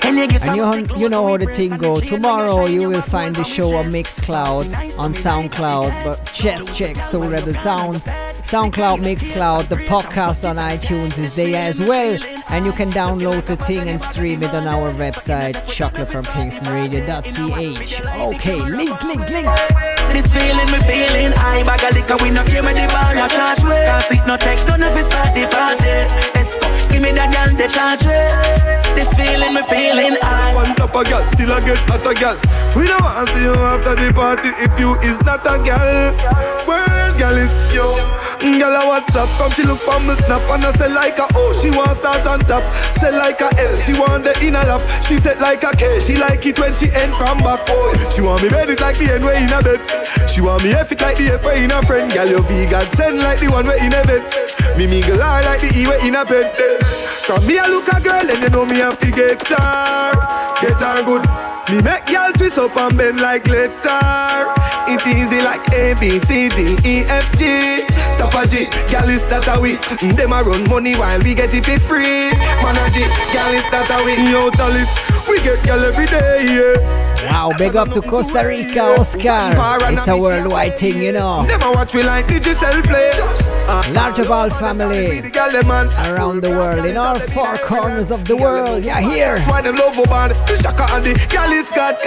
and you you, you know how the thing go. Tomorrow you will find the show on Mixcloud, on SoundCloud, but just check Soul Rebel Sound. SoundCloud, Mixcloud, the podcast on iTunes is there as well. And you can download the thing and stream it on our website, chocolatefromkingstonradio.ch. Okay, link, link, link. This feeling, we feeling high. Bag of liquor, we no care where the bar a charge way. Can't sit no take, none of it start the party. Esco, give me that girl, the charge way. This feeling, we feeling high. On top of girl, still a get at a girl. We don't want to see you after the party if you is not a girl. World girl is yo. Girl a WhatsApp, come she look for me snap and I say like a oh she want start on top. Say like a L, she want the inner lap. She said like a K, she like it when she end from back. Oh, she want me bed it like the end way in a bed. She want me F it like the F way in a friend. Girl you vegan send like the one way in a bed. Me mingle her like the E way in a bed. From me I look a girl and you know me fi get her, get her good. Me make y'all twist up and bend like glitter. It easy like A, B, C, D, E, F, G. Stop a G, girl is that a we. Mm, them a run money while we get it for free. Man a G, girl is that a we. Yo, Talis, we get girl every day, yeah. Wow, big up to Costa Rica, Oscar. It's a worldwide thing, you know. Never watch we like digital play. Larger Ball family around the world, in all four corners of the world. Yeah, here. That's why them love a band. The shaka and the girl is got.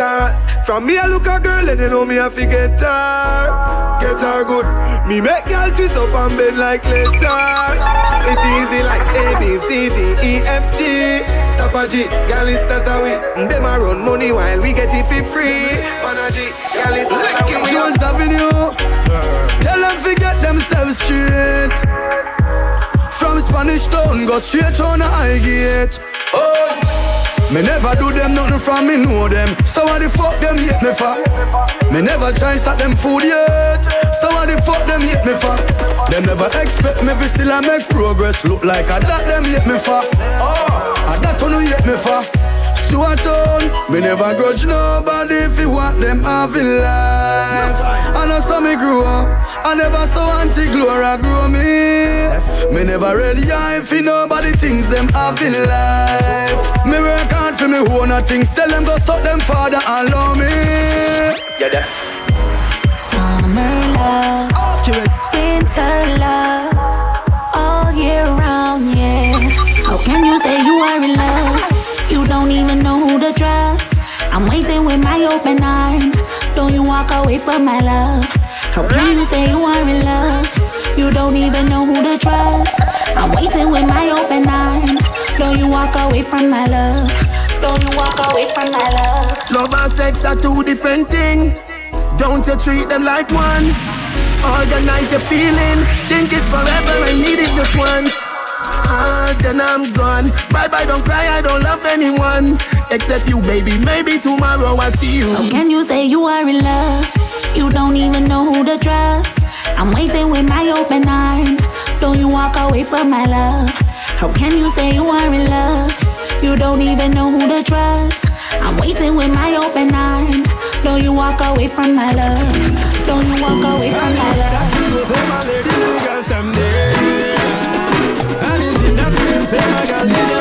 From me, I look a girl and you know me, I fi get her. Get her good. Me make girl twist up and bend like letter. It easy like A, B, C, D, E, F, G. Stop a G, girl is that a way. Them a run money while we get it for free. Man a G, girl is that a way. Jones Avenue. Tell them forget themselves straight. From Spanish Town, go straight on the high gate. Oh, me never do them nothing from me know them. So what the fuck them hate me for? Me never try and start them food yet. So what the fuck them hate me for? Them never expect me fi still I make progress. Look like I that them hate me for. Oh, I that one hate me for. Stuart Town, me never grudge nobody if you want them have in life. I know some me grew up, I never saw Auntie Gloria grow me. Me never ready eye for nobody things them have in life. Me me own a things, tell them go suck them father and love me. Yeah, that's Summer love, winter love, all year round, yeah. How can you say you are in love? You don't even know who to trust. I'm waiting with my open arms. Don't you walk away from my love? How can you say you are in love? You don't even know who to trust. I'm waiting with my open arms. Don't you walk away from my love? Don't you walk away from my love? Love and sex are two different things. Don't you treat them like one? Organize your feeling. Think it's forever and need it just once. heart, then I'm gone. Bye bye, don't cry, I don't love anyone except you, baby. Maybe tomorrow I'll see you. How can you say you are in love? You don't even know who to trust. I'm waiting with my open arms. Don't you walk away from my love? How can you say you are in love? You don't even know who to trust. I'm waiting with my open arms. Don't you walk away from my love? Don't you walk away from my love? Say my girl, you don't want to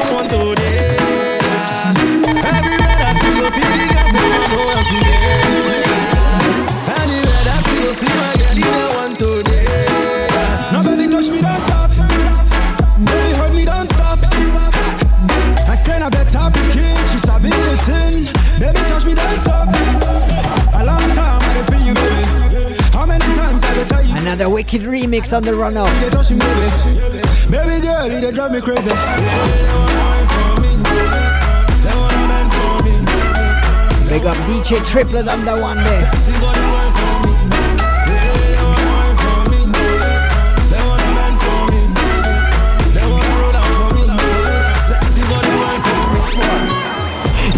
wicked remix on the run up. You touch me, baby. Baby girl, you drive me crazy. Big up DJ Triplet on the one there.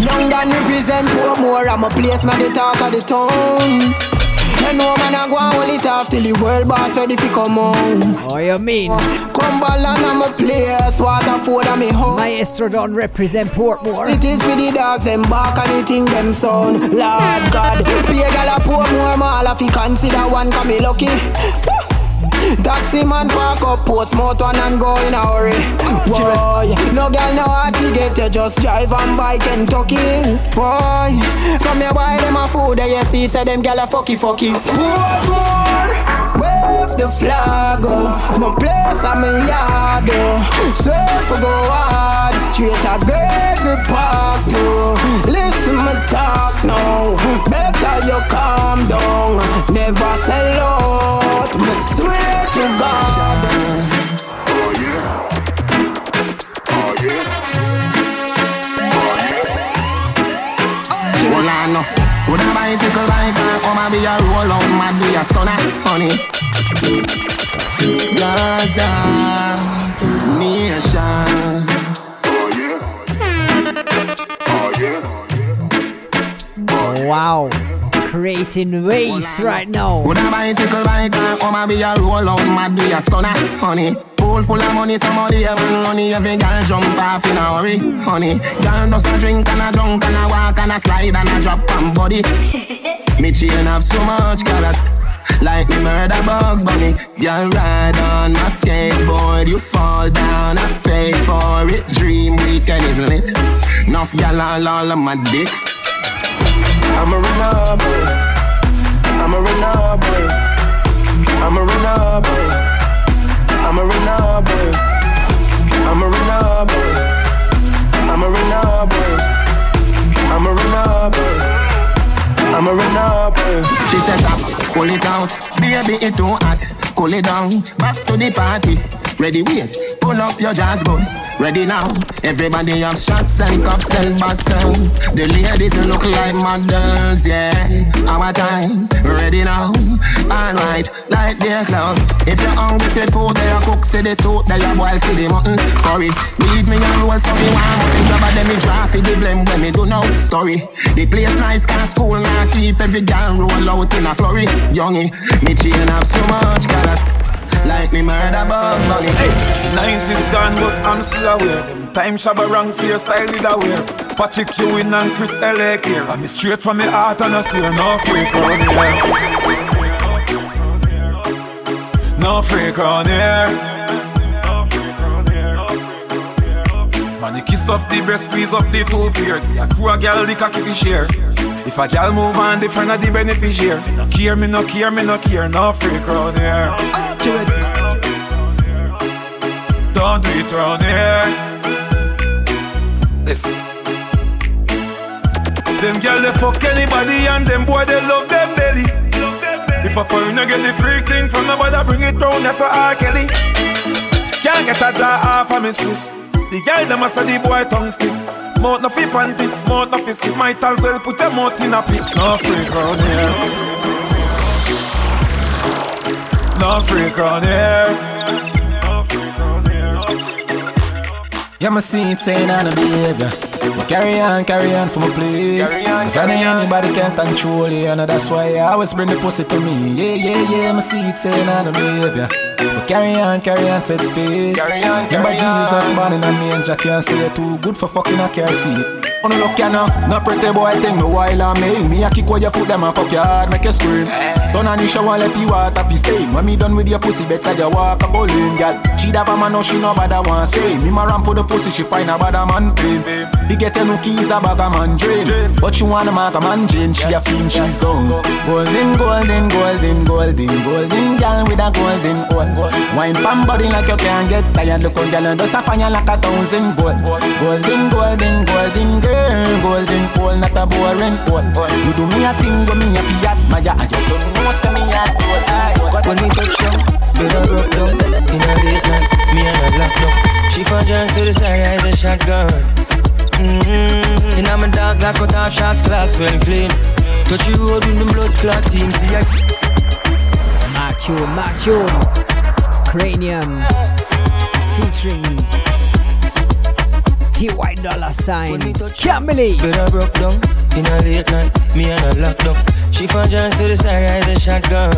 Young and represent Portmore. I'm a place, man, the talk of the town. You know, man, I go and hold it off till the world boss ready fi come home. Oh, you mean? Cumberland, I'm a place. Waterford, I'm a home. Maestro don't represent Portmore. It is for the dogs, them bark and the thing them sound. Lord God, a gal a Portmore, mall. If you consider one, come me lucky. Taxi man park up Portsmouth one and go in a hurry. Boy, no girl no hard to get you just drive on bike and buy Kentucky. Boy, from your boy them a food there you see say them gal a fucky fucky. Portmore, wave the flag oh. My place I'm a yard oh. Surf go hard straight a baby park too. Oh. Listen me talk now. Better you calm down. Never sell out. Me swear to God. Oh yeah. Oh yeah. Hold on no. Would a bicycle rider come and be a roll out mad be a stunner, honey. Gaza nation. Oh yeah. Oh yeah. Oh, wow. Creating waves right now. Would a bicycle biker come and be a roll out mad be a stunner, honey. Pool full of money, somebody have money. Every girl jump off in a hurry, honey. Girl does a drink and a drunk and a walk and a slide and a drop on body. me chain have so much carrot. Like me murder bugs bunny Girl ride on my skateboard You fall down, I pay for it Dream weekend, is lit. it? Enough y'all all, on my dick it too hot, cool it down Back the party, ready wait Pull up your jazz gun, ready now Everybody have shots and cups and bottles. The ladies look like models, yeah. Our time, ready now. Alright, like their club. If you're hungry, say food, they are cook See the soup, they are boil, see the mutton. Curry, leave me and roll some me But the grab them me draft, the blame when me do no story The place nice, cause school now keep every girl roll out in a flurry. Youngie, me chain have so much color like me murder bugs bunny. Hey, 90s gone, but I'm still aware. Them time shabba wrong, see your style did aware. Patrick Ewing and Chris L.A. here. I'm straight from the heart and I swear no freak on here. No freak on here. Man, you kiss up the breast, squeeze up the two. Give a crew a gal the cocky fi share. If a gal move on, different of the beneficiary. Me no care, me no care, me no care. No freak round here. Don't do it round here. Listen. Them gal they fuck anybody and them boy they love them belly. If a foreigner get the freak thing from nobody, bring it round. That's what R. Kelly. Can't get a jaw off of me split. The girl them a say the boy tongue stick. Mouth no fi panty, mouth no fi stick. Might as well put your mouth in a pit. No freak round here. No freak round here. Yeah, my see it saying on the behavior. But carry on, carry on for my place. Cause I know anybody can control you, and that's why I always bring the pussy to me. Yeah, yeah, yeah, my see it saying on the behavior. But carry on, carry on, set speed. Carry on, carry Remember Jesus born in a manger, can't say too good for fucking a car seat. On no look ya now, no pretty boy thing me while I make me a kick where your foot them and fuck your heart, make you scream. Turn on the shower, let the water be stain. When me done with your pussy, better you walk a bowling, girl. She da a man, no she no bother want say. Me ma ramp for the pussy, she find a bad man pain. Be get no keys, a bag a man drain. But she wanna mark a man Jane, she a fiend, she's gone. Golden, golden, golden, golden, golden girl with a golden gold. Wine pam body like you can't get tired. Look on girl and just a fire like a thousand volt. Golden, golden, golden girl girl, golden hole, not a boring hole. You do me a thing when me a fi admire, and you don't know say me a eye. When we touch down, better rock down in a late night, me and a black dog. She found John to the side, I the shotgun. Mm-hmm. In a dark glass, cut off shots, clocks well clean. Touch you road with the blood clot team, see I. Macho, macho, cranium, featuring T.Y. Dollar Sign. Can't believe. Better broke down in a late night. Me and a locked up. She found John to the side, ride the shotgun.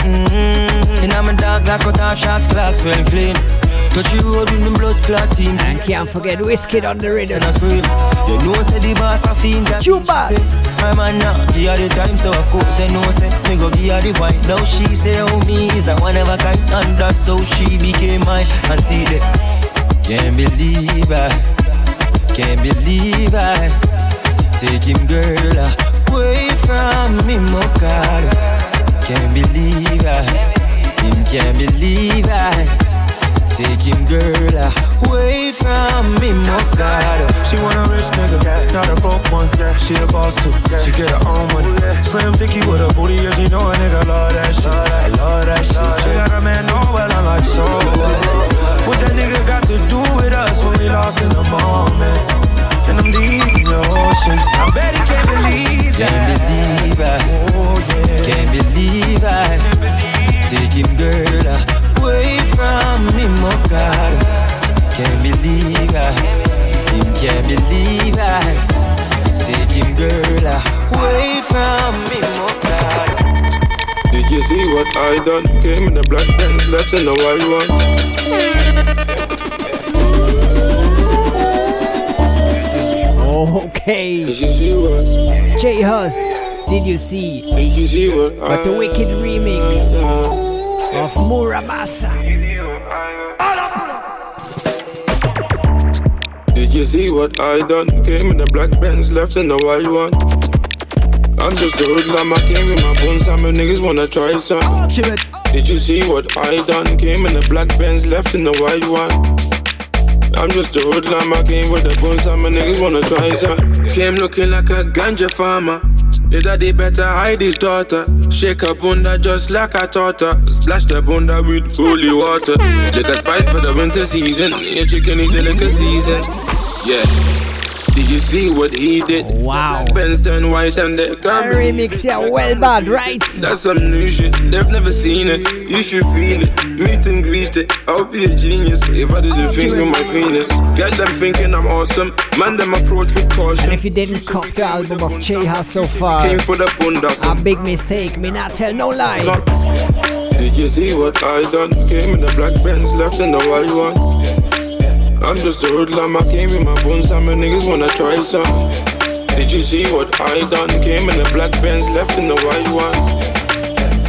Mm-hmm. In my dark glass, cut off shots, clocks well clean. Touch you road with the blood clot team. And can't forget whiskey on the rhythm. And I scream. You know, say the boss a fiend that. Juba. My man now, give her the time, so of course I know, say, me go give her the wine. Now she say, oh, me is a one of a kind, and that's how she became mine. And see that. Can't believe I, can't believe I take him girl away from me, God. Can't believe I, him can't believe I take him girl away from me, my God. She want a rich nigga, not a broke one. She a boss too, she get her own money. Slim thicky with a booty, yeah, she know a nigga love that shit. I love that shit. She got a man, know well, I'm like so. What? What that nigga got to do with us when we lost in the moment? And I'm deep in the ocean. I bet he can't believe that. Can't believe I. Oh yeah. Can't believe I. Take him girl away from me, my God. Can't believe I. Him can't believe I. Take him girl away from me, my God. Did you see what I done? Came in the black pants, left in the white one. Okay. J Hus, did you see? Did you see what? But the wicked remix of Muramasa. Did you see what I done? Came in the black Benz, left in the white one. I'm just a hoodlum, I came with my bones, and my niggas wanna try some. Did you see what I done? Came in the black Benz, left in the white one. I'm just a hoodlum, I came with the bones, and my niggas wanna try some. Came looking like a ganja farmer. Your daddy better hide his daughter. Shake her bunda just like a her. Splash the bunda with holy water. Lick a spice for the winter season. Your chicken is a liquor season. Yeah. Did you see what he did? Wow. Benz turn white and they come. Remix, yeah, well bad, right? That's some new shit. They've never seen it. You should feel it. Meet and greet it. I'll be a genius if I didn't think with my penis. Get them thinking I'm awesome. Man, them approach with caution. And if you didn't cop the album of J Hus so far, Came for the bundas. a big mistake. Me not tell no lie. Did you see what I done? Came in the black Benz, left in the white one. I'm just a hoodlum, I came with my bones, and my niggas wanna try some. Did you see what I done? Came in the black Benz, left in the white one.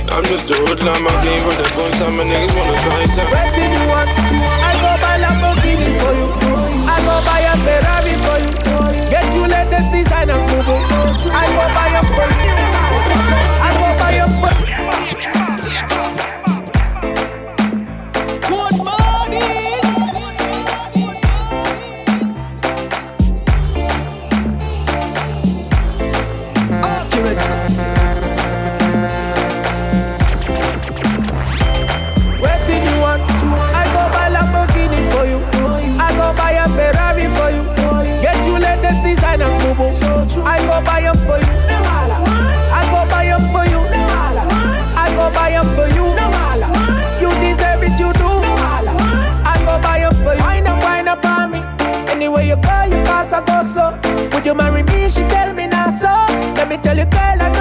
I'm just a hoodlum, I came with the bones, and my niggas wanna try some. Where did you want? I go buy Lamborghini for you. I go buy a Ferrari for you. Get you latest designers, move I go buy a you. I go buy a for I go buy them for you. I go buy them for you. I go buy them for you. You deserve it, you do. I go buy them for you. Wind up, wind up on me. Anyway you go, you pass, I go slow. Would you marry me? She tell me not so. Let me tell you, girl, I know.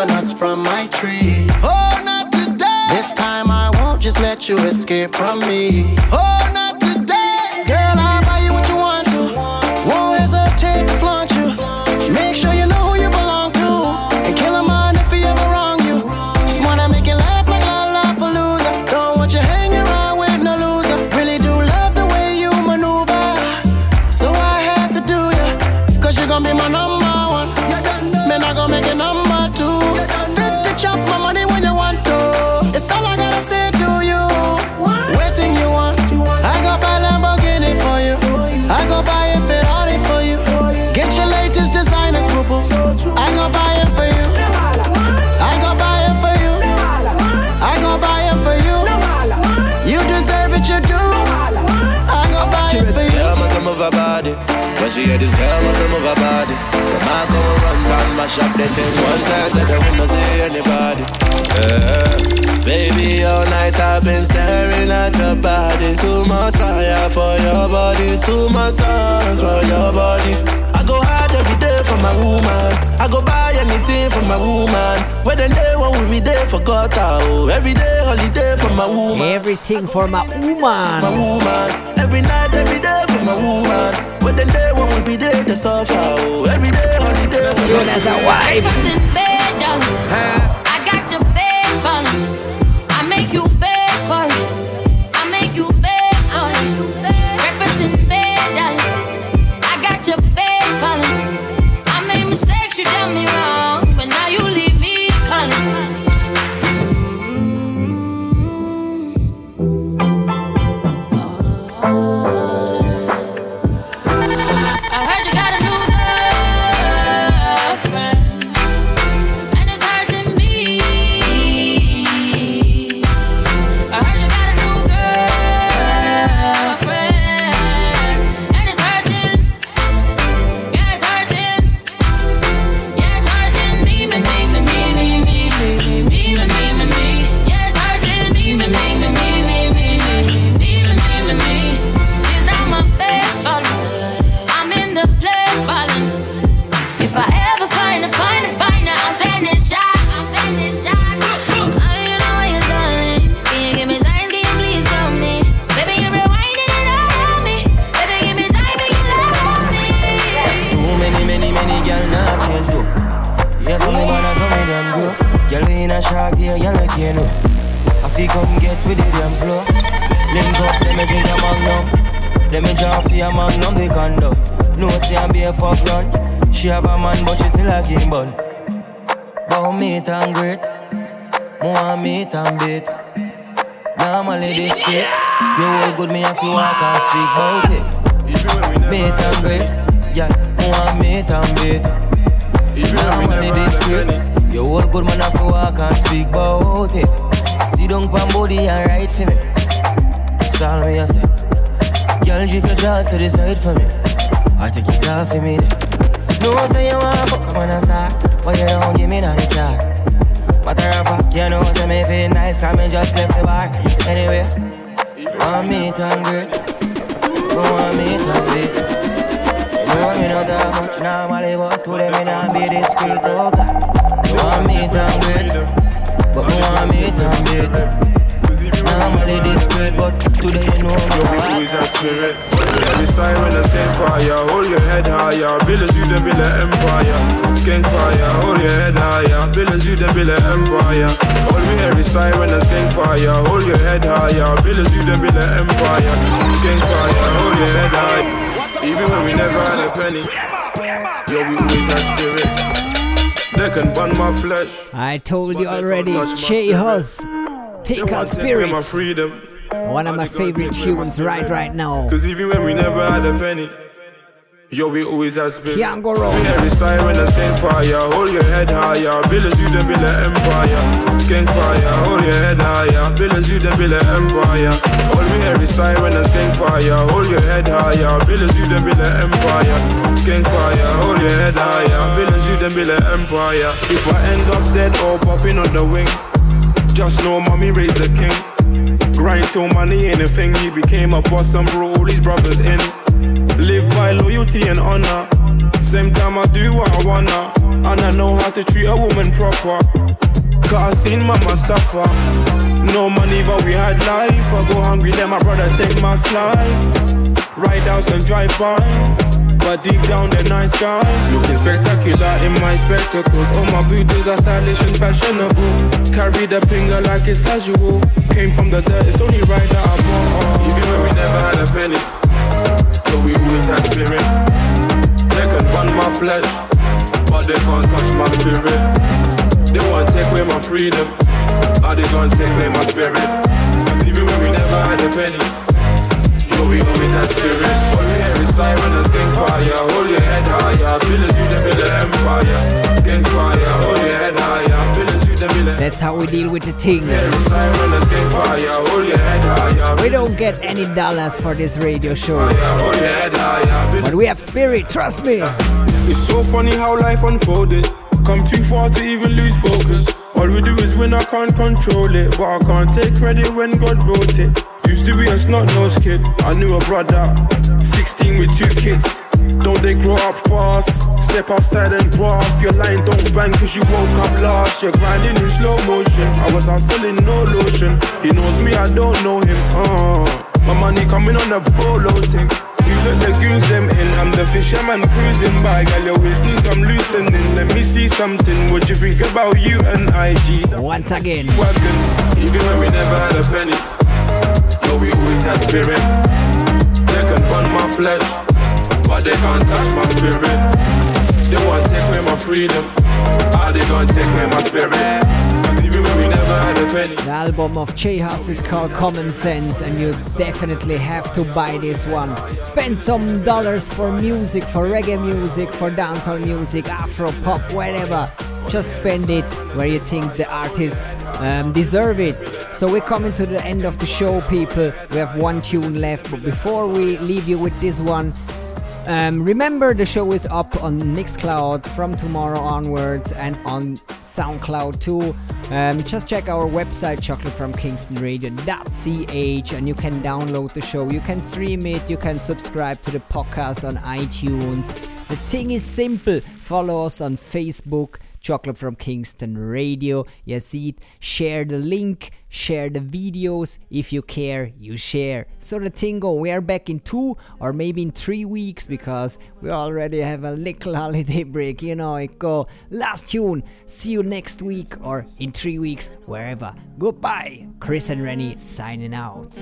coconuts from my tree. Oh, not today. This time I won't just let you escape from me. Oh, mash up the thing one time that I wanna see anybody. Eh, baby, all night I've been staring at your body. Too much fire for your body, too much songs for your body. I go hard every day for my woman. I go buy anything for my woman. Where the day when we be there for God, oh. Every day holiday for my woman. Everything for my woman. My woman. Every night, every day for my woman. Where the day when we be there, to suffer, oh. Every day known as a wife. spirit. But today you know I'm your always a spirit. Every skank fire, hold your head higher. As you the empire. Skank fire, hold your head higher. As you the empire. Hold me every skank fire, hold your head higher. As you the empire. Skank fire, hold your head. Even when we never had a penny, yo we always spirit. I told you already, J Hus take out spirit. my freedom. One of my favorite tunes right right now. Cause even when we never had a penny, yo, we always had spirit. Can't go wrong. We every siren and skank fire. Hold your head higher. Build us you the build an empire. Skank fire. Hold your head higher. Build us you the build an empire. We hear is siren and skank fire. Hold your head higher. Build us you the build an empire. Skank fire. Hold your head higher. Build us you the build an empire. If I end up dead or popping on the wing, just know mommy raised the king. Grind till money ain't a thing. He became a boss and brought all his brothers in. Live by loyalty and honor. Same time I do what I wanna. And I know how to treat a woman proper. Cause I seen mama suffer. No money, but we had life. I go hungry, then my brother take my slice. Ride outs and drive bys. But deep down, they're nice guys. Looking spectacular in my spectacles. All my booties are stylish and fashionable. Carry the finger like it's casual. Came from the dirt, it's only right that I bought. Even when we never had a penny. But we always had spirit. They can burn my flesh, but they can't touch my spirit. They want to take away my freedom, are they gonna take away my spirit? Cause even when we never had a penny, yo, we always had spirit. All we is siren fire. Hold your head higher, you the an empire. Skank fire, hold your head higher, you the an That's how we deal with the thing. Siren and skank fire, hold your head higher. We don't get any dollars for this radio show. Hold your head higher, But we have spirit, trust me. It's so funny how life unfolded. Come too far to even lose focus. All we do is win, I can't control it. But I can't take credit when God wrote it. Used to be a snot nosed kid. I knew a brother, 16 with two kids. Don't they grow up fast? Step outside and graft. Your line don't bang cause you woke up last. You're grinding in slow motion. I was hustling no lotion. He knows me, I don't know him. Uh, my money coming on the bolo thing. You let the goons them in. I'm the fisherman cruising by. Girl, you always need some loosening. Let me see something. What you think about you and IG? Once again. Wagon. Even when we never had a penny. Yo, we always had spirit. My flesh, but they can't touch my spirit. They want to take away my freedom. How they gonna take away my spirit? Cause even when we never. The album of J Hus is called Common Sense, and you definitely have to buy this one. Spend some dollars for music, for reggae music, for dancehall music, Afro pop, whatever. Just spend it where you think the artists um, deserve it. So we're coming to the end of the show, people. We have one tune left, but before we leave you with this one, um, remember, the show is up on Mixcloud from tomorrow onwards and on SoundCloud too. Um, just check our website, chocolatefromkingstonradio.ch, and you can download the show. You can stream it, you can subscribe to the podcast on iTunes. The thing is simple follow us on Facebook. Chocolate from Kingston Radio. You see it. Share the link, share the videos. If you care, you share. So the thing go, we are back in two or maybe in three weeks because we already have a little holiday break. You know, it go. Last tune. See you next week or in three weeks, wherever. Goodbye. Chris and Rennie signing out.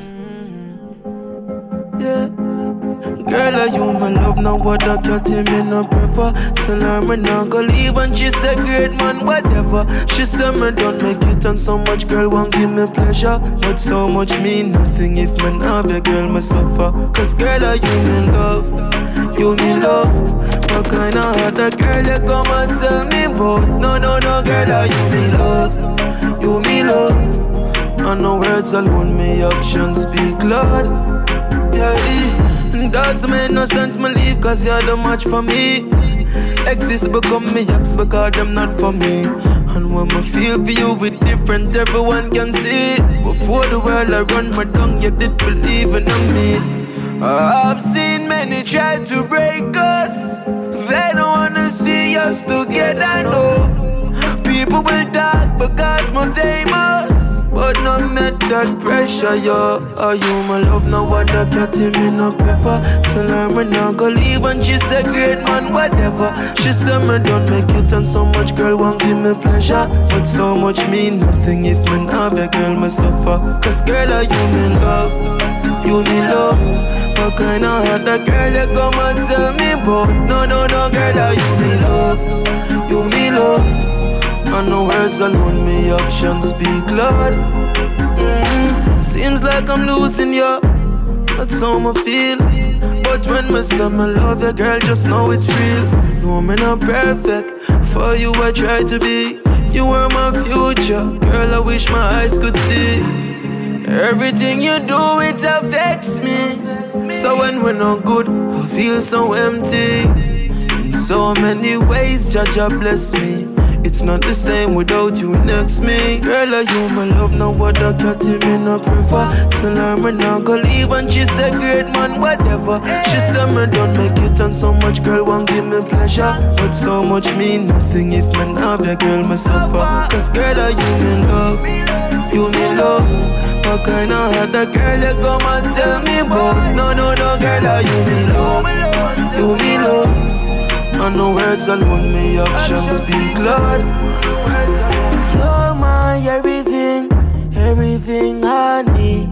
Yeah. Girl, are you my love? No other cat me no prefer. Tell her me not go leave and she say great man, whatever. She say me don't make it and so much girl won't give me pleasure. But so much mean nothing if not have a girl me suffer. Cause girl, are you me love? You me love. What kind of other girl you come and tell me about? No, no, no, girl, are you me love? You me love. And no words alone, me actions speak loud. Yeah, doesn't make no sense me leave cause you're the match for me. Exist become me ex because them not for me. And when I feel for you with different, everyone can see. Before the world I run my tongue, you did believe in me. I've seen many try to break us. They don't wanna see us together, no. People will talk because I'm famous. But that pressure, yo. Are you my love? No other cat in me no prefer. Tell her me not go leave and she say great man, whatever. She say me don't make it and so much girl won't give me pleasure. But so much mean nothing if me not a girl me suffer. Cause girl, are you me love? You me love. What kind of heart that girl you come and tell me about? No, no, no, girl, are you me love? You me love. And no words alone, me actions speak loud. Seems like I'm losing you. That's how I feel. But when me say me love you, girl, just know it's real. No, me not perfect. For you, I try to be. You were my future, girl. I wish my eyes could see. Everything you do, it affects me. So when we're not good, I feel so empty. In so many ways, Jaja bless me. It's not the same without you next me. Girl, are you my love? What I cat me no prefer. Tell her me not go leave and she said great man, whatever. She said me don't make it and so much girl won't give me pleasure. But so much mean nothing if me have your girl me suffer. Cause girl, are you me love? You me love. What kind of the girl you come and tell me about? No, no, no, girl, are you me love? You me love. And no words alone, me actions speak loud. You're my everything, everything I need.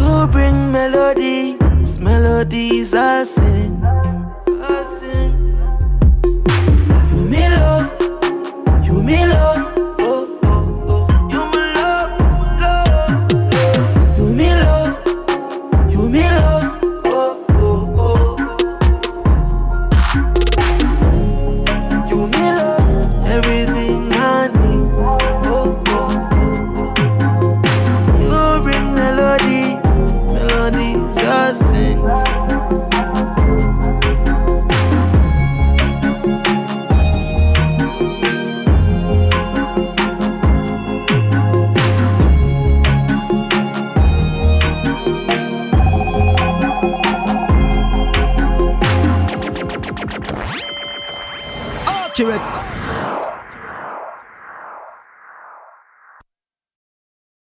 You bring melodies, melodies I sing. I sing. You me love, you me love.